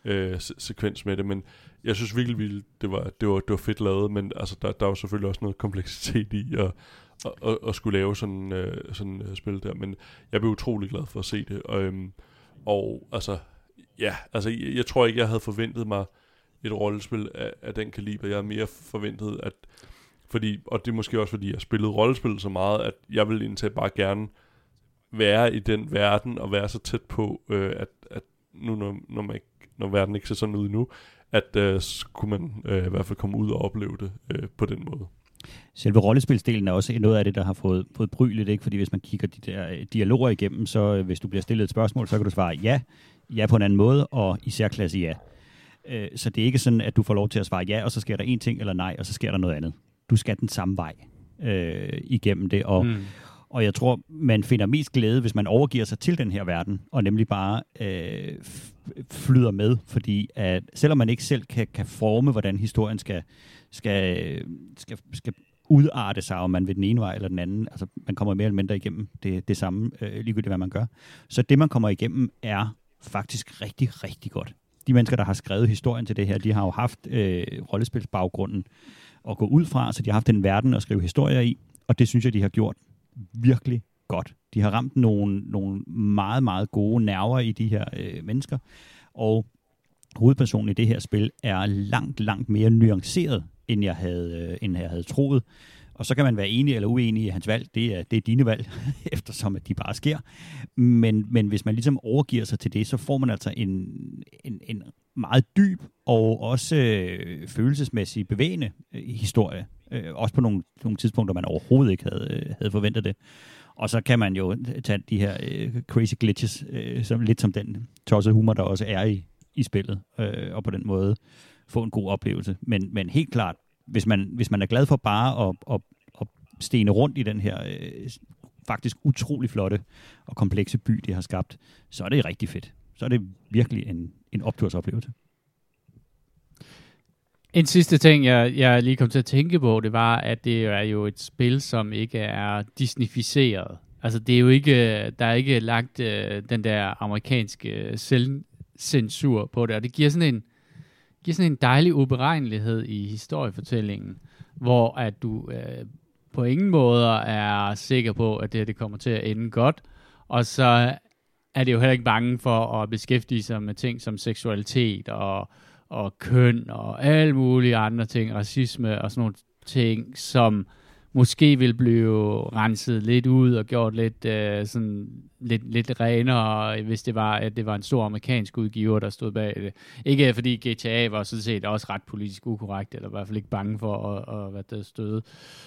øh, sekvens med det, men jeg synes virkelig, virkelig det var, det var, det var fedt lavet, men altså, der, der var selvfølgelig også noget kompleksitet i at, at, at, at skulle lave sådan, øh, sådan øh, spil der, men jeg blev utrolig glad for at se det, og, øhm, og altså, ja, altså, jeg, jeg tror ikke, jeg havde forventet mig et rollespil af, af den kaliber. Jeg havde mere forventet, at fordi, og det er måske også, fordi jeg spillede rollespil så meget, at jeg ville indtil bare gerne være i den verden, og være så tæt på, øh, at, at nu når, når, man ikke, når verden ikke ser sådan ud nu, at øh, så kunne man øh, i hvert fald komme ud og opleve det øh, på den måde. Selve rollespilsdelen er også noget af det, der har fået, fået bry lidt, ikke? fordi hvis man kigger de der øh, dialoger igennem, så øh, hvis du bliver stillet et spørgsmål, så kan du svare ja, ja på en anden måde, og i særklasse ja. Øh, så det er ikke sådan, at du får lov til at svare ja, og så sker der en ting, eller nej, og så sker der noget andet. Du skal den samme vej øh, igennem det, og, mm og jeg tror, man finder mest glæde, hvis man overgiver sig til den her verden, og nemlig bare øh, flyder med, fordi at selvom man ikke selv kan, kan forme, hvordan historien skal, skal, skal, skal udarte sig, om man vil den ene vej eller den anden. Altså, man kommer mere eller mindre igennem det, det samme, øh, ligegyldigt hvad man gør. Så det, man kommer igennem, er faktisk rigtig, rigtig godt. De mennesker, der har skrevet historien til det her, de har jo haft øh, rollespilsbaggrunden at gå ud fra, så de har haft en verden at skrive historier i, og det synes jeg, de har gjort virkelig godt. De har ramt nogle, nogle meget, meget gode nerver i de her øh, mennesker, og hovedpersonen i det her spil er langt, langt mere nuanceret, end jeg havde, øh, end jeg havde troet. Og så kan man være enig eller uenig i hans valg. Det er, det er dine valg, (laughs) eftersom at de bare sker. Men, men hvis man ligesom overgiver sig til det, så får man altså en, en, en meget dyb og også øh, følelsesmæssigt bevægende øh, historie. Øh, også på nogle, nogle tidspunkter, man overhovedet ikke havde, øh, havde forventet det. Og så kan man jo tage de her øh, crazy glitches, øh, som, lidt som den tossede humor, der også er i, i spillet, øh, og på den måde få en god oplevelse. Men, men helt klart, hvis man, hvis man er glad for bare at, at, at stene rundt i den her øh, faktisk utrolig flotte og komplekse by, de har skabt, så er det rigtig fedt. Så er det virkelig en, en optursoplevelse. En sidste ting, jeg, jeg lige kom til at tænke på, det var, at det er jo et spil, som ikke er Disneyficeret. Altså, det er jo ikke, der er ikke lagt øh, den der amerikanske øh, selvcensur på det, og det giver sådan en, giver sådan en dejlig uberegnelighed i historiefortællingen, hvor at du øh, på ingen måde er sikker på, at det, det kommer til at ende godt, og så er det jo heller ikke bange for at beskæftige sig med ting som seksualitet og, og køn og alle mulige andre ting, racisme og sådan nogle ting, som måske vil blive renset lidt ud og gjort lidt, øh, sådan, lidt, lidt renere, hvis det var, at det var en stor amerikansk udgiver, der stod bag det. Ikke fordi GTA var sådan set også ret politisk ukorrekt, eller i hvert fald ikke bange for at, at hvad det, støde,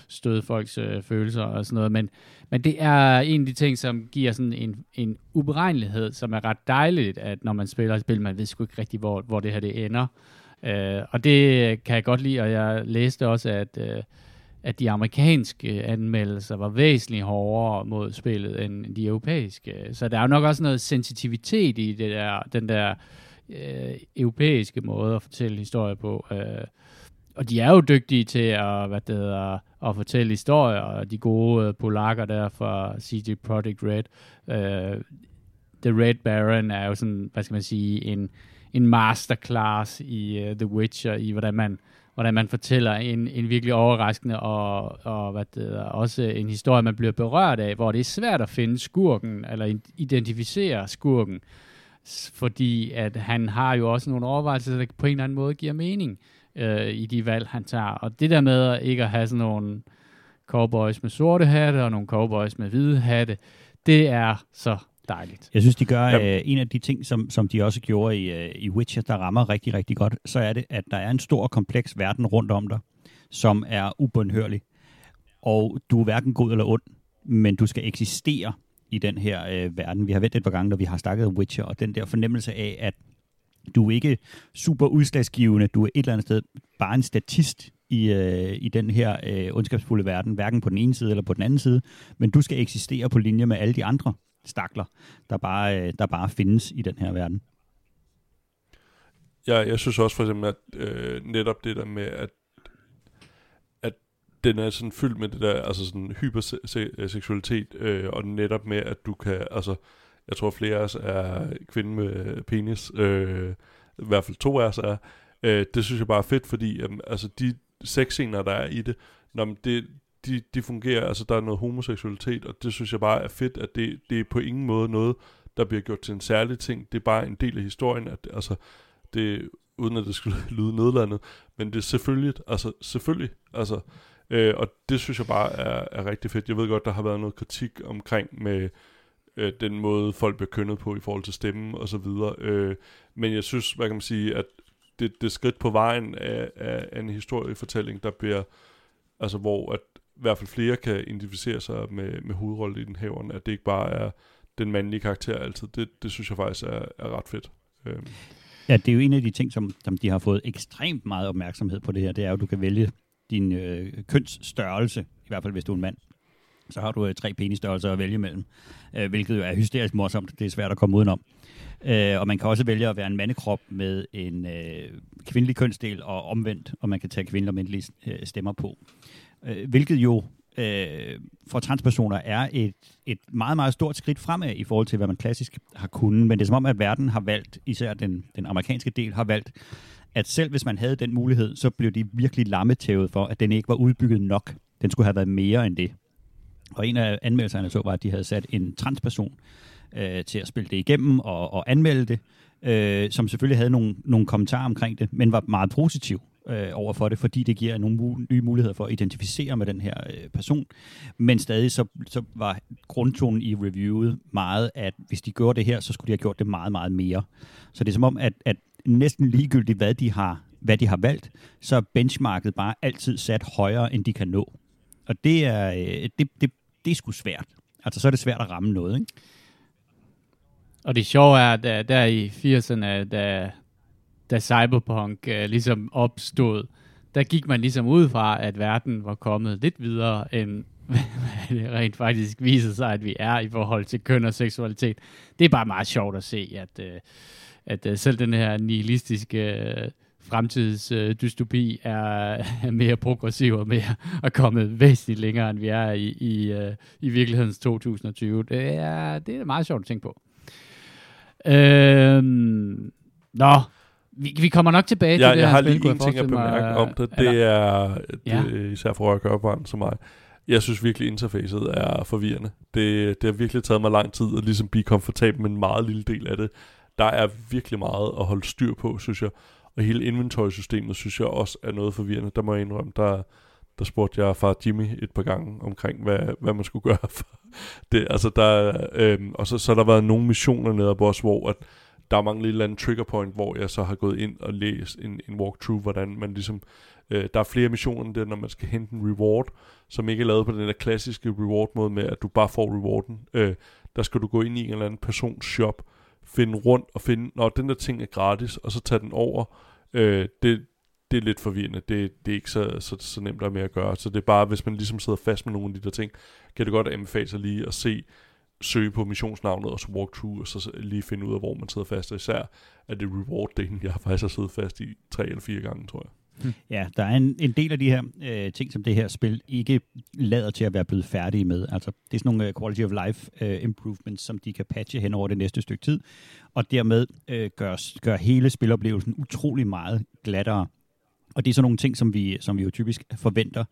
støde folks øh, følelser og sådan noget, men, men det er en af de ting, som giver sådan en, en uberegnelighed, som er ret dejligt, at når man spiller et spil, man ved sgu ikke rigtig, hvor, hvor det her det ender. Øh, og det kan jeg godt lide, og jeg læste også, at øh, at de amerikanske anmeldelser var væsentligt hårdere mod spillet end de europæiske. Så der er jo nok også noget sensitivitet i det der, den der øh, europæiske måde at fortælle historier på. Øh, og de er jo dygtige til at, hvad det hedder, at fortælle historier, og de gode øh, polakker der fra CG Projekt Red. Øh, The Red Baron er jo sådan, hvad skal man sige, en, en masterclass i uh, The Witcher, i hvordan man hvordan man fortæller en, en virkelig overraskende og, og hvad det er, også en historie, man bliver berørt af, hvor det er svært at finde skurken, eller identificere skurken, fordi at han har jo også nogle overvejelser, der på en eller anden måde giver mening øh, i de valg, han tager. Og det der med ikke at have sådan nogle cowboys med sorte hatte, og nogle cowboys med hvide hatte, det er så dejligt. Jeg synes, de gør ja. øh, en af de ting, som, som de også gjorde i, øh, i Witcher, der rammer rigtig, rigtig godt, så er det, at der er en stor og kompleks verden rundt om dig, som er ubundhørlig. Og du er hverken god eller ond, men du skal eksistere i den her øh, verden. Vi har vendt et par gange, når vi har snakket om Witcher, og den der fornemmelse af, at du er ikke super udslagsgivende, du er et eller andet sted bare en statist i, øh, i den her øh, ondskabsfulde verden, hverken på den ene side eller på den anden side, men du skal eksistere på linje med alle de andre stakler, der bare, øh, der bare findes i den her verden. Ja, jeg synes også for eksempel, at øh, netop det der med, at, at den er sådan fyldt med det der, altså sådan hyperseksualitet, øh, øh, og netop med, at du kan, altså, jeg tror flere af os er kvinde med penis, øh, i hvert fald to af os er, øh, det synes jeg bare er fedt, fordi øh, altså de sexscener, der er i det, når det, de, de fungerer, altså der er noget homoseksualitet, og det synes jeg bare er fedt, at det, det er på ingen måde noget, der bliver gjort til en særlig ting, det er bare en del af historien, at altså, det, uden at det skulle (laughs) lyde nedlandet, men det er selvfølgelig, altså selvfølgelig, altså, øh, og det synes jeg bare er, er rigtig fedt. Jeg ved godt, der har været noget kritik omkring med øh, den måde, folk bliver kønnet på i forhold til stemmen og så videre, øh, men jeg synes, hvad kan man sige, at det, det skridt på vejen af, af, en historiefortælling, der bliver, altså hvor at i hvert fald flere kan identificere sig med, med hovedrollen i den hævn, at det ikke bare er den mandlige karakter altid. Det, det synes jeg faktisk er, er ret fedt. Øhm. Ja, det er jo en af de ting, som, som de har fået ekstremt meget opmærksomhed på det her, det er jo, at du kan vælge din øh, kønsstørrelse, i hvert fald hvis du er en mand. Så har du øh, tre penisstørrelser at vælge mellem, øh, hvilket jo er hysterisk morsomt. Det er svært at komme udenom. Øh, og man kan også vælge at være en mandekrop med en øh, kvindelig kønsdel og omvendt, og man kan tage kvindelige og mandlige øh, stemmer på. Øh, hvilket jo øh, for transpersoner er et, et meget, meget stort skridt fremad i forhold til, hvad man klassisk har kunnet. Men det er som om, at verden har valgt, især den, den amerikanske del, har valgt, at selv hvis man havde den mulighed, så blev de virkelig lammetævet for, at den ikke var udbygget nok. Den skulle have været mere end det. Og en af anmeldelserne så var, at de havde sat en transperson øh, til at spille det igennem og, og anmelde det, øh, som selvfølgelig havde nogle, nogle kommentarer omkring det, men var meget positiv øh, over for det, fordi det giver nogle mul- nye muligheder for at identificere med den her øh, person. Men stadig så, så var grundtonen i reviewet meget, at hvis de gjorde det her, så skulle de have gjort det meget, meget mere. Så det er som om, at, at næsten ligegyldigt, hvad de har hvad de har valgt, så er benchmarket bare altid sat højere, end de kan nå. Og det er, øh, det, det, det er sgu svært. Altså, så er det svært at ramme noget, ikke? Og det sjove er, at der, der i 80'erne, da, da Cyberpunk øh, ligesom opstod, der gik man ligesom ud fra, at verden var kommet lidt videre, end (laughs) hvad det rent faktisk viser sig, at vi er i forhold til køn og seksualitet. Det er bare meget sjovt at se, at, øh, at øh, selv den her nihilistiske øh, fremtidsdystopi er, (laughs) er mere progressiv og mere (laughs) er kommet væsentligt længere, end vi er i, i, i virkelighedens 2020. Det er, det er meget sjovt at tænke på. Øhm, nå, vi, vi kommer nok tilbage ja, til det jeg her har spil, lige en ting at bemærke mig. om det. Eller- Det er, det, Ja. ja. især for at gøre barn som mig. Jeg synes virkelig, interfacet er forvirrende. Det, det har virkelig taget mig lang tid at ligesom blive komfortabel med en meget lille del af det. Der er virkelig meget at holde styr på, synes jeg. Og hele inventory-systemet, synes jeg også er noget forvirrende. Der må jeg indrømme, der, der spurgte jeg far Jimmy et par gange omkring, hvad, hvad man skulle gøre. (laughs) For det, altså der, øhm, og så, så har der været nogle missioner nede på os, hvor at der er mange lille andet trigger point, hvor jeg så har gået ind og læst en, en walkthrough, hvordan man ligesom, øh, der er flere missioner end det, når man skal hente en reward, som ikke er lavet på den der klassiske reward måde med, at du bare får rewarden. Øh, der skal du gå ind i en eller anden persons shop, finde rundt og finde, når den der ting er gratis, og så tage den over. Øh, det, det er lidt forvirrende. Det, det er ikke så, så, så nemt at med at gøre. Så det er bare, hvis man ligesom sidder fast med nogle af de der ting, kan det godt anbefale sig lige at se, søge på missionsnavnet og så walkthrough, og så lige finde ud af, hvor man sidder fast. Og især er det reward-delen, jeg har faktisk har siddet fast i tre eller fire gange, tror jeg. Hm. Ja, der er en, en del af de her øh, ting, som det her spil ikke lader til at være blevet færdige med. Altså, det er sådan nogle øh, quality of life øh, improvements, som de kan patche hen over det næste stykke tid, og dermed øh, gør, gør hele spiloplevelsen utrolig meget glattere. Og det er sådan nogle ting, som vi, som vi jo typisk forventer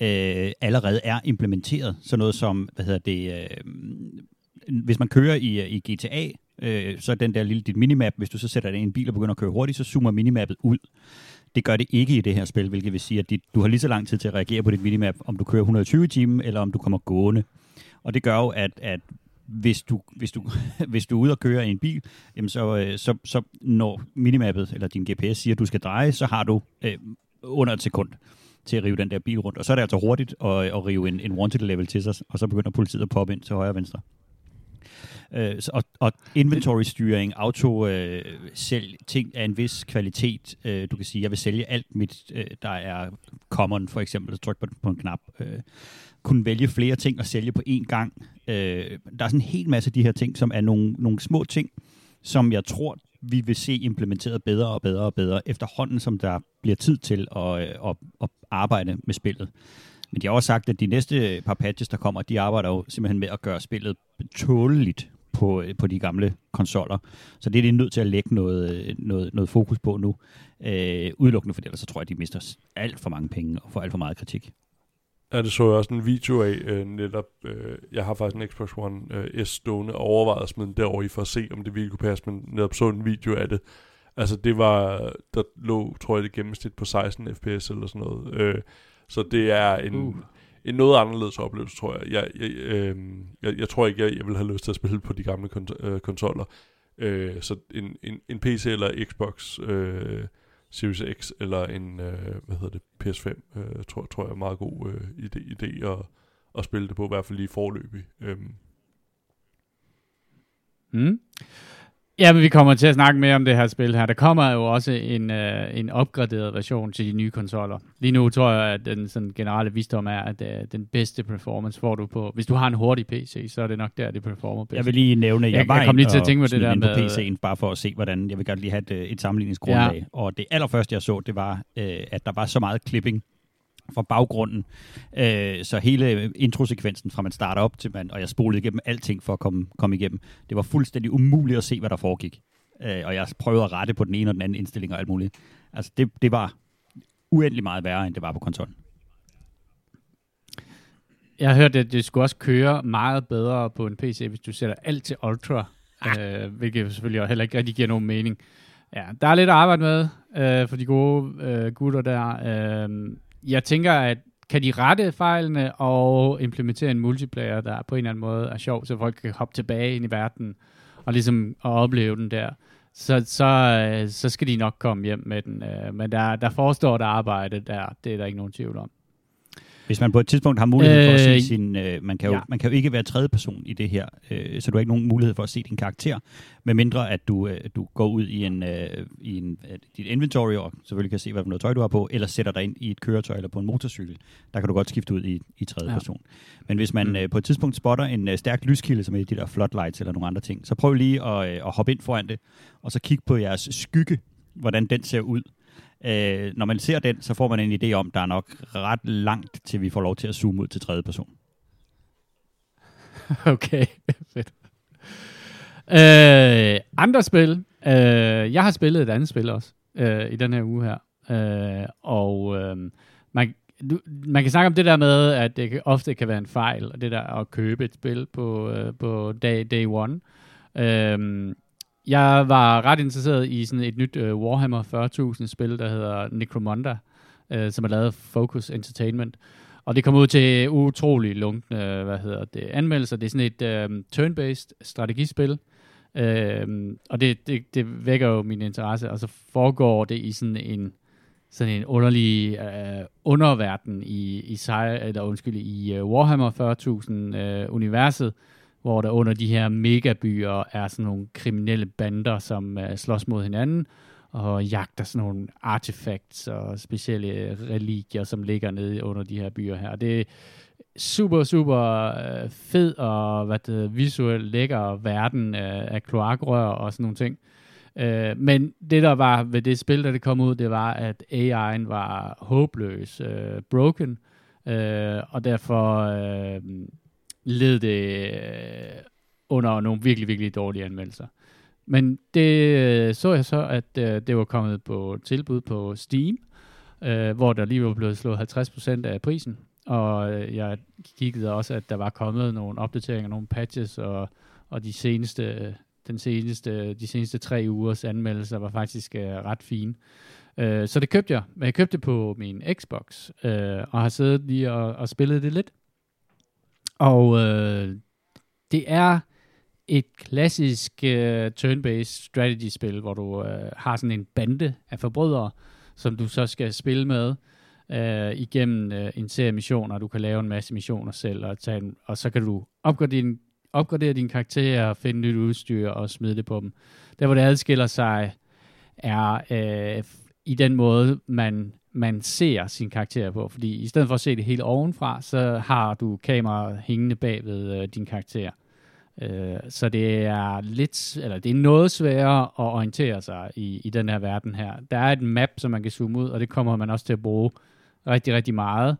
øh, allerede er implementeret. Sådan noget som, hvad hedder det, øh, hvis man kører i, øh, i GTA, øh, så er den der lille dit minimap, hvis du så sætter dig i en bil og begynder at køre hurtigt, så zoomer minimappet ud. Det gør det ikke i det her spil, hvilket vil sige, at dit, du har lige så lang tid til at reagere på dit minimap, om du kører 120 timer, eller om du kommer gående. Og det gør jo, at, at hvis, du, hvis, du, (laughs) hvis du er ude og køre i en bil, jamen så, øh, så, så når minimappet, eller din GPS siger, at du skal dreje, så har du øh, under et sekund til at rive den der bil rundt. Og så er det altså hurtigt at, at rive en, en wanted level til sig, og så begynder politiet at poppe ind til højre og venstre. Øh, så- og, og inventory-styring, auto øh, sælg ting af en vis kvalitet. Øh, du kan sige, jeg vil sælge alt mit, øh, der er common, for eksempel, så tryk på, på en knap. Øh, kunne vælge flere ting og sælge på én gang. Øh, der er sådan en hel masse af de her ting, som er nogle, nogle små ting, som jeg tror, vi vil se implementeret bedre og bedre og bedre, efterhånden som der bliver tid til at, øh, at, at arbejde med spillet. Men de har også sagt, at de næste par patches, der kommer, de arbejder jo simpelthen med at gøre spillet tåleligt på, øh, på de gamle konsoller. Så det er de nødt til at lægge noget, øh, noget, noget fokus på nu. Øh, udelukkende, for ellers så tror jeg, at de mister alt for mange penge og får alt for meget kritik. Ja, det så jeg også en video af øh, netop. Øh, jeg har faktisk en Xbox One øh, S stående og overvejet at smide den derover i for at se, om det virkelig kunne passe, men netop så en video af det. Altså det var, der lå, tror jeg, det gennemsnit på 16 fps eller sådan noget. Øh, så det er en, uh. en noget anderledes oplevelse, tror jeg. Jeg, jeg, øh, jeg, jeg tror ikke, jeg, jeg vil have lyst til at spille på de gamle kont- øh, konsoller. Øh, så en, en, en PC eller Xbox øh, Series X eller en, øh, hvad hedder det, PS5, øh, tror, tror jeg er meget god øh, idé, idé at, at spille det på, i hvert fald lige forløbig. Øhm. Mm. Ja, men vi kommer til at snakke mere om det her spil her. Der kommer jo også en, øh, en opgraderet version til de nye konsoller. Lige nu tror jeg, at den sådan, generelle visdom er, at øh, den bedste performance får du på... Hvis du har en hurtig PC, så er det nok der, det performer bedst. Jeg vil lige nævne, at jeg, Jeg- var kom lige til at tænke på det der med- PC'en, bare for at se, hvordan... Jeg vil godt lige have et, øh, et sammenligningsgrundlag. Ja. Og det allerførste, jeg så, det var, øh, at der var så meget clipping fra baggrunden. Øh, så hele introsekvensen fra man starter op til man, og jeg spolede igennem alting for at komme, komme igennem. Det var fuldstændig umuligt at se, hvad der foregik. Øh, og jeg prøvede at rette på den ene og den anden indstilling og alt muligt. Altså det, det var uendelig meget værre, end det var på konsollen. Jeg har hørt, at det skulle også køre meget bedre på en PC, hvis du sætter alt til Ultra, øh, hvilket selvfølgelig heller ikke rigtig giver nogen mening. Ja, der er lidt at arbejde med øh, for de gode øh, gutter der. Øh, jeg tænker, at kan de rette fejlene og implementere en multiplayer, der på en eller anden måde er sjov, så folk kan hoppe tilbage ind i verden og ligesom og opleve den der, så, så, øh, så skal de nok komme hjem med den. Øh, men der, der forestår der arbejde der, det er der ikke nogen tvivl om. Hvis man på et tidspunkt har mulighed for at se Øh, sin... Øh, man, kan jo, ja. man kan jo ikke være tredje person i det her, øh, så du har ikke nogen mulighed for at se din karakter, medmindre at du, øh, du går ud i, en, øh, i en, øh, dit inventory og selvfølgelig kan se, hvad for noget tøj du har på, eller sætter dig ind i et køretøj eller på en motorcykel. Der kan du godt skifte ud i, i tredje Ja. person. Men hvis man mm. øh, på et tidspunkt spotter en øh, stærk lyskilde, som er de der floodlights eller nogle andre ting, så prøv lige at, øh, at hoppe ind foran det, og så kig på jeres skygge, hvordan den ser ud. Øh, når man ser den, så får man en idé om, der er nok ret langt, til vi får lov til at zoome ud til tredje person. (laughs) Okay, fedt. Øh, andre spil. Øh, jeg har spillet et andet spil også øh, i den her uge her. Øh, og øh, man, du, man kan snakke om det der med, at det kan, ofte kan være en fejl, og det der at købe et spil på, øh, på day, day one. Øh, jeg var ret interesseret i sådan et nyt øh, Warhammer 40.000 spil, der hedder Necromunda, øh, som er lavet af Focus Entertainment. Og det kom ud til utrolig lunkne, hvad hedder det, anmeldelser. Det er sådan et øh, turn-based strategispil, øh, og det, det, det vækker jo min interesse, og så foregår det i sådan en sådan en underlig øh, underverden i, i, sig, eller undskyld, i uh, Warhammer 40.000 øh, universet, hvor der under de her megabyer er sådan nogle kriminelle bander, som øh, slås mod hinanden, og jagter sådan nogle artefacts og specielle religier, som ligger nede under de her byer her. Det er super, super øh, fed og hvad det, visuelt lækker verden øh, af kloakrør og sådan nogle ting. Øh, men det der var ved det spil, da det kom ud, det var, at AI'en var håbløs, øh, broken, øh, og derfor øh, led det øh, under nogle virkelig, virkelig dårlige anmeldelser. Men det øh, så jeg så, at øh, det var kommet på tilbud på Steam, øh, hvor der lige var blevet slået 50% af prisen. Og øh, jeg kiggede også, at der var kommet nogle opdateringer, nogle patches, og, og de seneste, øh, den seneste, de seneste tre ugers anmeldelser var faktisk øh, ret fine. Øh, så det købte jeg. Men jeg købte det på min Xbox, øh, og har siddet lige og, og spillet det lidt. Og øh, det er et klassisk øh, turn-based strategy-spil, hvor du øh, har sådan en bande af forbrydere, som du så skal spille med øh, igennem øh, en serie missioner. Du kan lave en masse missioner selv, og, tage en, og så kan du opgradere din, opgradere din karakter, finde nyt udstyr og smide det på dem. Der, hvor det adskiller sig, er øh, i den måde, man, man ser sin karakter på. Fordi i stedet for at se det hele ovenfra, så har du kameraet hængende bag ved øh, din karakter. Øh, så det er lidt, eller det er noget sværere at orientere sig i, i den her verden her. Der er et map, som man kan zoome ud, og det kommer man også til at bruge rigtig, rigtig meget.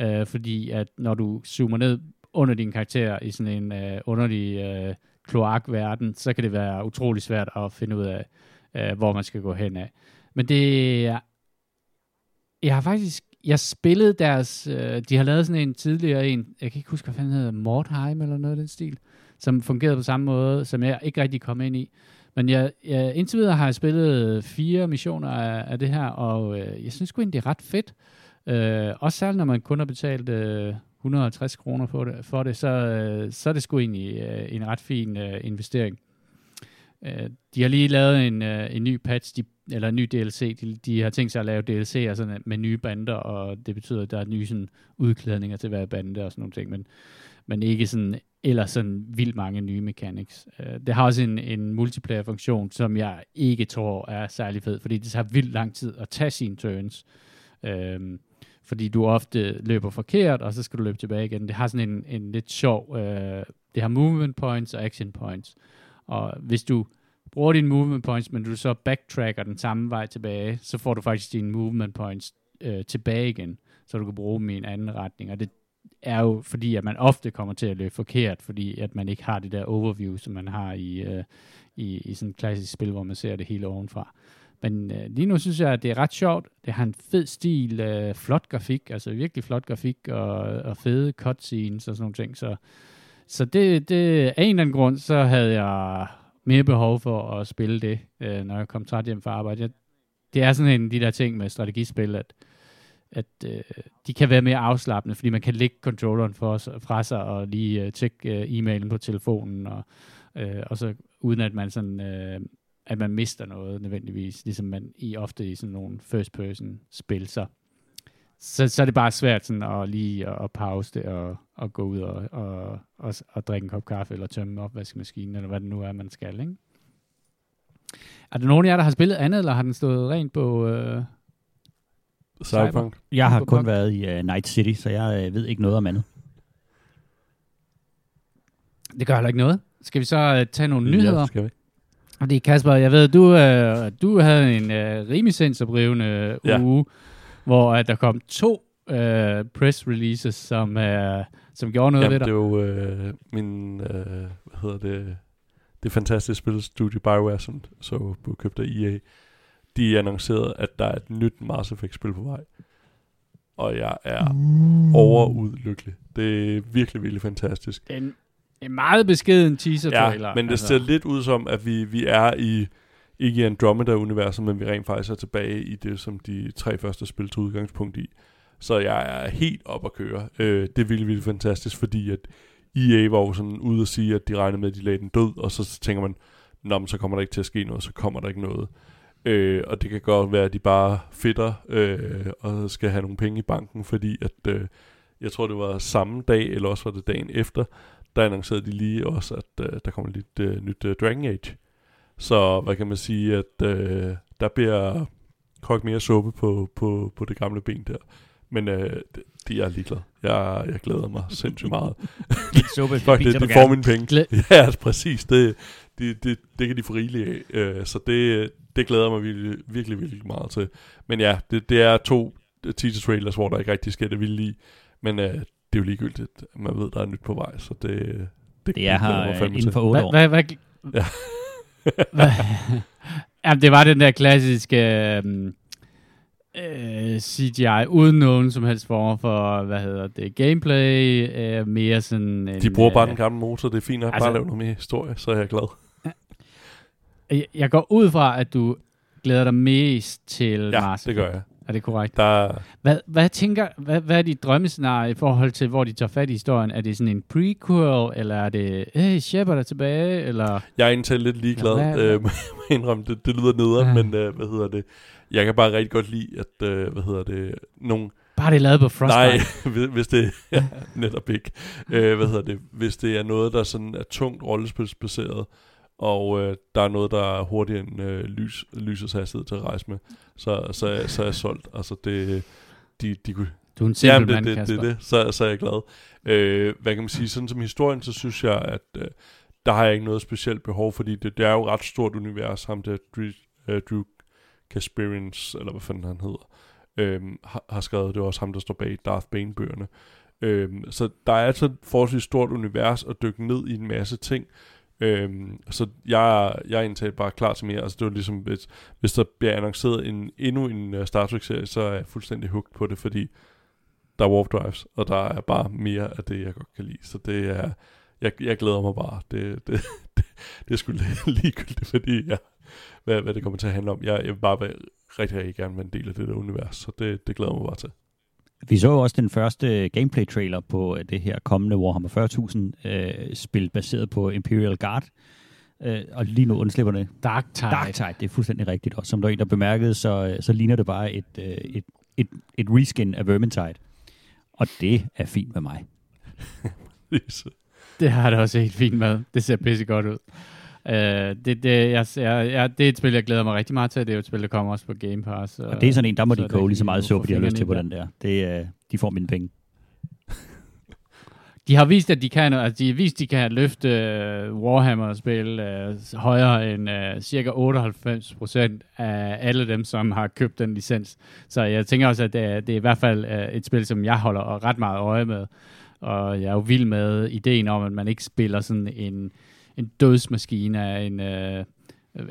øh, fordi at når du zoomer ned under din karakter i sådan en øh, underlig øh, kloakverden, så kan det være utrolig svært at finde ud af, øh, hvor man skal gå hen af. Men det er... Jeg har faktisk... Jeg spillede deres... Øh, de har lavet sådan en tidligere en... Jeg kan ikke huske, hvad fanden hedder Mordheim eller noget af den stil. Som fungerede på samme måde, som jeg ikke rigtig kom ind i. Men jeg, jeg, indtil videre har jeg spillet fire missioner af, af det her, og øh, jeg synes sgu egentlig, det er ret fedt. Øh, også særligt, når man kun har betalt øh, 150 kroner for det, for det så, øh, så er det sgu egentlig øh, en ret fin øh, investering. Øh, de har lige lavet en, øh, en ny patch, de, eller en ny DLC. De, de har tænkt sig at lave DLC'er sådan, øh, med nye bander, og det betyder, at der er nye sådan, udklædninger til hver bande og sådan nogle ting. Men, men ikke sådan, eller sådan vildt mange nye mechanics. Uh, det har også en, en multiplayer-funktion, som jeg ikke tror er særlig fed, fordi det tager vildt lang tid at tage sine turns. Uh, fordi du ofte løber forkert, og så skal du løbe tilbage igen. Det har sådan en, en lidt sjov, øh, det har movement points og action points. Og hvis du bruger dine movement points, men du så backtracker den samme vej tilbage, så får du faktisk dine movement points øh, tilbage igen, så du kan bruge dem i en anden retning. Og det er jo fordi, at man ofte kommer til at løbe forkert, fordi at man ikke har det der overview, som man har i, øh, i, i sådan et klassisk spil, hvor man ser det hele ovenfra. Men øh, lige nu synes jeg, at det er ret sjovt. Det har en fed stil, øh, flot grafik, altså virkelig flot grafik, og, og fede cutscenes og sådan nogle ting. Så, så det, det, af en eller anden grund, så havde jeg mere behov for at spille det, øh, når jeg kom træt hjem fra arbejde. Jeg, det er sådan en af de der ting med strategispil, at, at øh, de kan være mere afslappende, fordi man kan lægge controlleren for, fra sig og lige øh, tjekke øh, e-mailen på telefonen, og, øh, og så uden at man sådan... Øh, at man mister noget nødvendigvis, ligesom man i ofte i sådan nogle first person spil, så, så, så er det bare svært sådan at lige at, at pause det og, og gå ud og, og, og, og drikke en kop kaffe eller tømme opvaskemaskinen, eller hvad det nu er, man skal, ikke? Er der nogen af jer, der har spillet andet, eller har den stået rent på... Øh, Cyberpunk. Jeg har kun været i uh, Night City, så jeg uh, ved ikke noget om andet. Det gør heller ikke noget. Skal vi så uh, tage nogle nyheder? Ja, skal vi. Fordi Kasper, jeg ved, du, øh, du havde en øh, rimelig sindsoprivende Ja. uge, hvor øh, der kom to øh, press releases, som, øh, som gjorde noget Jamen, ved det dig. er jo øh, min, øh, hvad hedder det, det fantastiske spilstudie BioWare, som så blev købt af EA. De annoncerede, at der er et nyt Mass Effect-spil på vej. Og jeg er Mm. overudlykkelig. Det er virkelig, virkelig fantastisk. Det er en, en meget beskeden teaser-trailer. Ja, men det altså. ser lidt ud som, at vi, vi er i, ikke i Andromeda-universet, men vi rent faktisk er tilbage i det, som de tre første spil tog udgangspunkt i. Så jeg er helt op at køre. Øh, det er virkelig, virkelig fantastisk, fordi at EA var jo sådan ude at sige, at de regnede med, at de lagde den død, og så tænker man, Nå, men så kommer der ikke til at ske noget, så kommer der ikke noget. Øh, og det kan godt være, at de bare fitter øh, og skal have nogle penge i banken, fordi at, øh, jeg tror, det var samme dag, eller også var det dagen efter, der annoncerede de lige også, at øh, der kommer lidt øh, nyt øh, Dragon Age. Så hvad kan man sige, at øh, der bliver kogt mere suppe på, på, på det gamle ben der. Men øh, de, de er ligeglade. Jeg, jeg glæder mig sindssygt meget. (laughs) Suppe, Fuck det, de får mine penge. Glæ- (laughs) Ja, altså, præcis. Det, det, det, det kan de få rigeligt af. Øh, så det, det glæder mig virkelig, virkelig, virkelig meget til. Men ja, det, det er to teaser trailers, hvor der ikke rigtig sker det vildt i. Men øh, det er jo ligegyldigt. Man ved, der er nyt på vej, så det, det, Det er glæder jeg mig øh, fandme inden for otte Hvad, år. hvad, hvad, Ja. (laughs) (laughs) Jamen, det var den der klassiske øhm, øh, CGI, uden nogen som helst form for, hvad hedder det, gameplay, øh, mere sådan en, De bruger bare øh, den gamle motor, det er fint at altså- bare lave noget mere historie, så er jeg glad. Jeg, jeg går ud fra, at du glæder dig mest til Ja, Mars. det gør jeg. Er det korrekt? Der, Hvad, hvad tænker, hvad, hvad er dit drømmescenarie i forhold til, hvor de tager fat i historien? Er det sådan en prequel, eller er det, hey, Shepard er tilbage, eller... jeg er egentlig lidt ligeglad, Ja, hvad- øh, indrømme, det, det lyder nederen, Ja. men øh, hvad hedder det? Jeg kan bare rigtig godt lide, at, øh, hvad hedder det, nogle Bare det er lavet på Frostbite. Nej, (laughs) hvis- hvis det (laughs) ja, netop ikke. Øh, hvad hedder det? Hvis det er noget, der sådan er tungt rollespilsbaseret, og øh, der er noget, der er hurtigere end øh, lys, lysets hastighed til at rejse med, så, så, så er jeg solgt. Altså det, de, de kunne, Du er en simpel Jamen, det, mand, det, det, Kasper. det, så, så er jeg glad. Øh, hvad kan man sige? Sådan som historien, så synes jeg, at øh, der har jeg ikke noget specielt behov, fordi det, det er jo et ret stort univers, ham der Drew, øh, Drew Casperians, eller hvad fanden han hedder. øhm, har, har skrevet. Det er også ham, der står bag Darth Bane-bøgerne. Øhm, så der er altså et forholdsvis stort univers at dykke ned i en masse ting. Øhm, så jeg, jeg er indtaget bare klar til mere. Altså det var ligesom, hvis, hvis der bliver annonceret en, endnu en uh, Star Trek-serie, så er jeg fuldstændig hooked på det, fordi der er warp drives, og der er bare mere af det, jeg godt kan lide. Så det er, jeg, jeg glæder mig bare. Det, (laughs) det, det, det er sgu (laughs) ligegyldigt, fordi jeg, hvad, hvad det kommer til at handle om. Jeg, jeg vil bare være rigtig, rigtig gerne være en del af det der univers, så det, det glæder mig bare til. Vi så jo også den første gameplay-trailer på øh, det her kommende Warhammer 40.000 øh, spil baseret på Imperial Guard. Øh, og lige nu undslipper det. Dark Tide. Dark Tide, det er fuldstændig rigtigt. Og som der en, der bemærkede, så, øh, så ligner det bare et, øh, et, et, et reskin af Vermintide. Og det er fint med mig. (laughs) det har det også helt fint med. Det ser pisse godt ud. Uh, det, det, jeg, jeg, jeg, det er et spil, jeg glæder mig rigtig meget til. Det er jo et spil, der kommer også på Game Pass. Og, og det er sådan en, der må de koge lige så meget suppe, de har lyst til på den der. Det, uh, de får mine penge. (laughs) de har vist, at de kan, altså de har vist, at de kan løfte uh, Warhammer-spil uh, højere end uh, cirka 98% af alle dem, som har købt den licens. Så jeg tænker også, at det er, det er i hvert fald uh, et spil, som jeg holder ret meget øje med. Og jeg er jo vild med ideen om, at man ikke spiller sådan en en dødsmaskine af en, øh,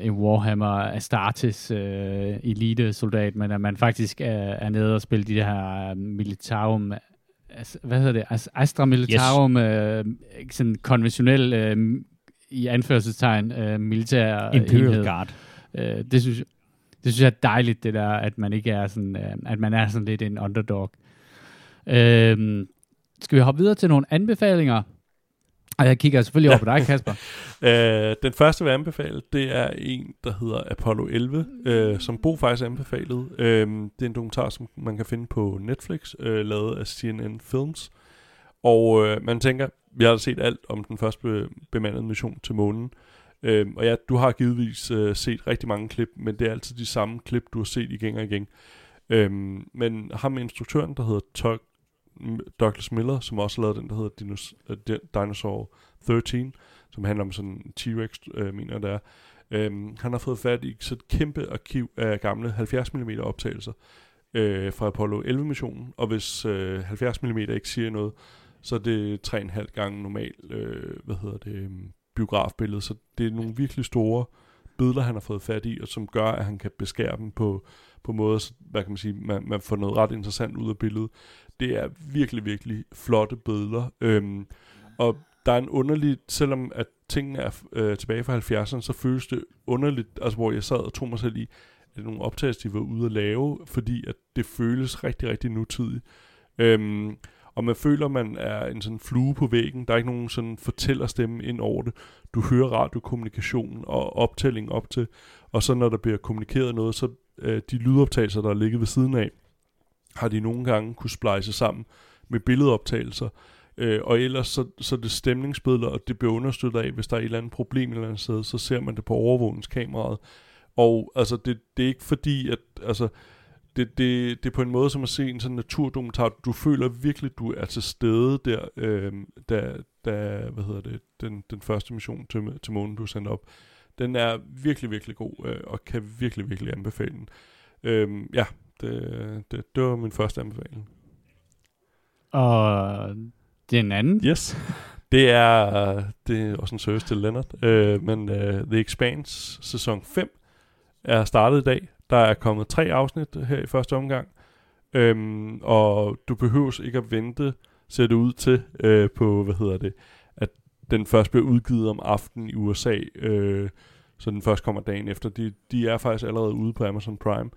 en Warhammer Astartes øh, elite-soldat, men at man faktisk er, er nede og spille de her Militarum hvad hedder det? Astra Militarum, yes. øh, sådan konventionel, øh, i anførselstegn, øh, militær Imperial enhed. Guard. Øh, det synes det synes jeg er dejligt, det der, at man ikke er sådan, øh, at man er sådan lidt en underdog. Øh, skal vi hoppe videre til nogle anbefalinger? Og jeg kigger selvfølgelig over på dig, (laughs) Kasper. uh, den første, vil anbefale, det er en, der hedder Apollo 11, uh, øh, som Bo faktisk anbefalede. Uh, det er en dokumentar, som man kan finde på Netflix, uh, lavet af CNN Films. Og uh, man tænker, vi har set alt om den første be- bemandede mission til månen. Uh, og ja, du har givetvis uh, set rigtig mange klip, men det er altid de samme klip, du har set igen og igen. Uh, men ham instruktøren, der hedder Tug Douglas Miller, som også lavede den, der hedder Dinos, uh, Dinosaur øh, 13, som handler om sådan en T-Rex, uh, mener det er. Um, han har fået fat i så et kæmpe arkiv af gamle 70 mm optagelser uh, fra Apollo 11-missionen, og hvis uh, 70 mm ikke siger noget, så er det 3,5 gange normal, uh, hvad hedder det, um, biografbillede, så det er nogle virkelig store billeder, han har fået fat i, og som gør, at han kan beskære dem på, på måder, så, hvad kan man sige, man, man får noget ret interessant ud af billedet det er virkelig, virkelig flotte billeder. Øhm, og der er en underlig, selvom at tingene er øh, tilbage fra 70'erne, så føles det underligt, altså hvor jeg sad og tog mig selv i, at nogle optagelser, de var ude at lave, fordi at det føles rigtig, rigtig nutidigt. Øhm, og man føler, man er en sådan flue på væggen. Der er ikke nogen sådan fortællerstemme ind over det. Du hører radiokommunikation og optælling op til, og så når der bliver kommunikeret noget, så øh, de lydoptagelser, der er ligget ved siden af, har de nogle gange kunne splice sammen med billedoptagelser. Øh, og ellers så, så det stemningsbilleder, og det bliver understøttet af, hvis der er et eller andet problem et eller andet sted, så ser man det på overvågningskameraet. Og altså, det, det er ikke fordi, at altså, det, det, det er på en måde som at se en sådan naturdokumentar. Du føler virkelig, du er til stede der, øh, da, da hvad hedder det, den, den første mission til, til månen, du sendte op. Den er virkelig, virkelig god, øh, og kan virkelig, virkelig anbefale den. Øh, ja, det, det, det var min første anbefaling. Og den anden? Yes. Det er, det er også en service til Leonard. Uh, men uh, The Expanse sæson 5 er startet i dag. Der er kommet tre afsnit her i første omgang. Um, og du behøver ikke at vente, ser det ud til, uh, på, hvad hedder det, den først bliver udgivet om aftenen i USA, uh, så den først kommer dagen efter. De, de er faktisk allerede ude på Amazon Prime.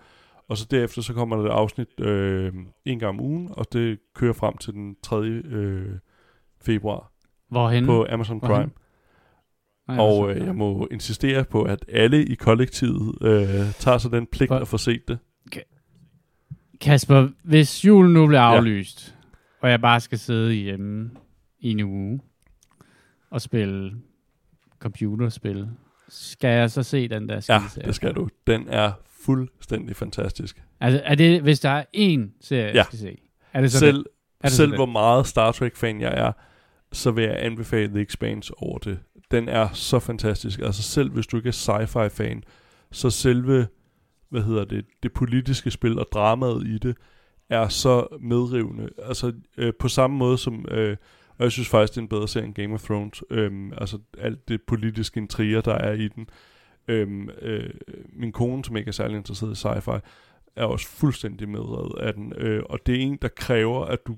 Og så derefter så kommer der et afsnit øh, en gang om ugen, og det kører frem til den 3. Øh, februar. Hvorhen? På Amazon Prime. Hvorhen? Og øh, jeg må insistere på, at alle i kollektivet øh, tager sig den pligt For... at få set det. Kasper, hvis julen nu bliver aflyst, ja. og jeg bare skal sidde hjemme i en uge og spille computerspil, skal jeg så se den der skide Ja, det skal du. Den er fuldstændig fantastisk. Altså, er det, hvis der er én serie, ja. jeg skal se? Er det så selv? Er det selv hvor meget Star Trek-fan jeg er, så vil jeg anbefale The Expanse over det. Den er så fantastisk. Altså selv hvis du ikke er sci-fi-fan, så selve hvad hedder det, det politiske spil og dramaet i det, er så medrivende. Altså øh, på samme måde som, øh, og jeg synes faktisk, det er en bedre serie end Game of Thrones. Øhm, altså alt det politiske intriger, der er i den. Øhm, øh, min kone, som ikke er særlig interesseret i sci-fi, er også fuldstændig medrevet af den. Øh, og det er en, der kræver, at du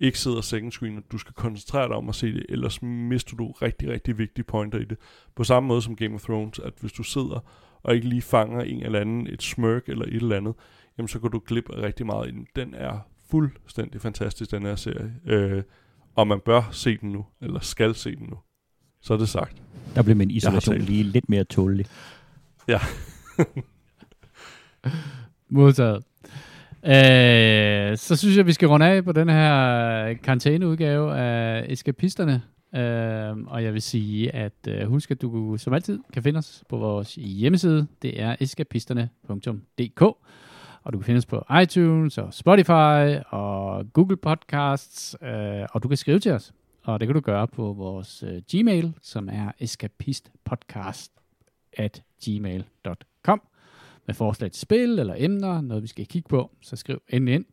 ikke sidder second screen, og du skal koncentrere dig om at se det, ellers mister du rigtig, rigtig vigtige pointer i det. På samme måde som Game of Thrones, at hvis du sidder og ikke lige fanger en eller anden, et smirk eller et eller andet, jamen så går du glip af rigtig meget i den. Den er fuldstændig fantastisk, den her serie. Øh, og man bør se den nu, eller skal se den nu. Så er det sagt. Der blev min isolation lige lidt mere tålelig. Ja. (laughs) Modtaget. Øh, så synes jeg, vi skal runde af på den her karantæneudgave af Eskapisterne. Øh, og jeg vil sige, at øh, husk, at du som altid kan finde os på vores hjemmeside. Det er eskapisterne.dk. Og du kan findes på iTunes og Spotify og Google Podcasts. Øh, og du kan skrive til os. Og det kan du gøre på vores øh, Gmail, som er escapistpodcast at gmail.com med forslag til spil eller emner, noget vi skal kigge på, så skriv endelig ind.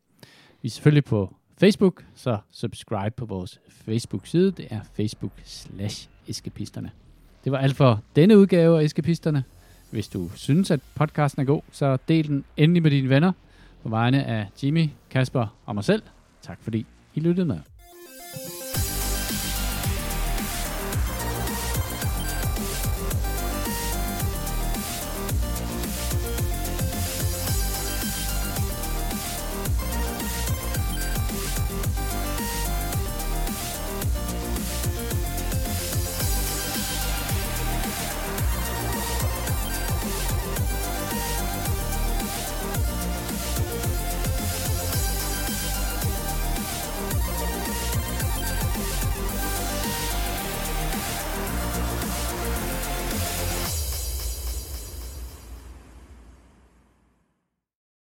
Vi er selvfølgelig på Facebook, så subscribe på vores Facebook-side. Det er facebook slash eskapisterne. Det var alt for denne udgave af Eskapisterne. Hvis du synes, at podcasten er god, så del den endelig med dine venner på vegne af Jimmy, Kasper og mig selv. Tak fordi I lyttede med.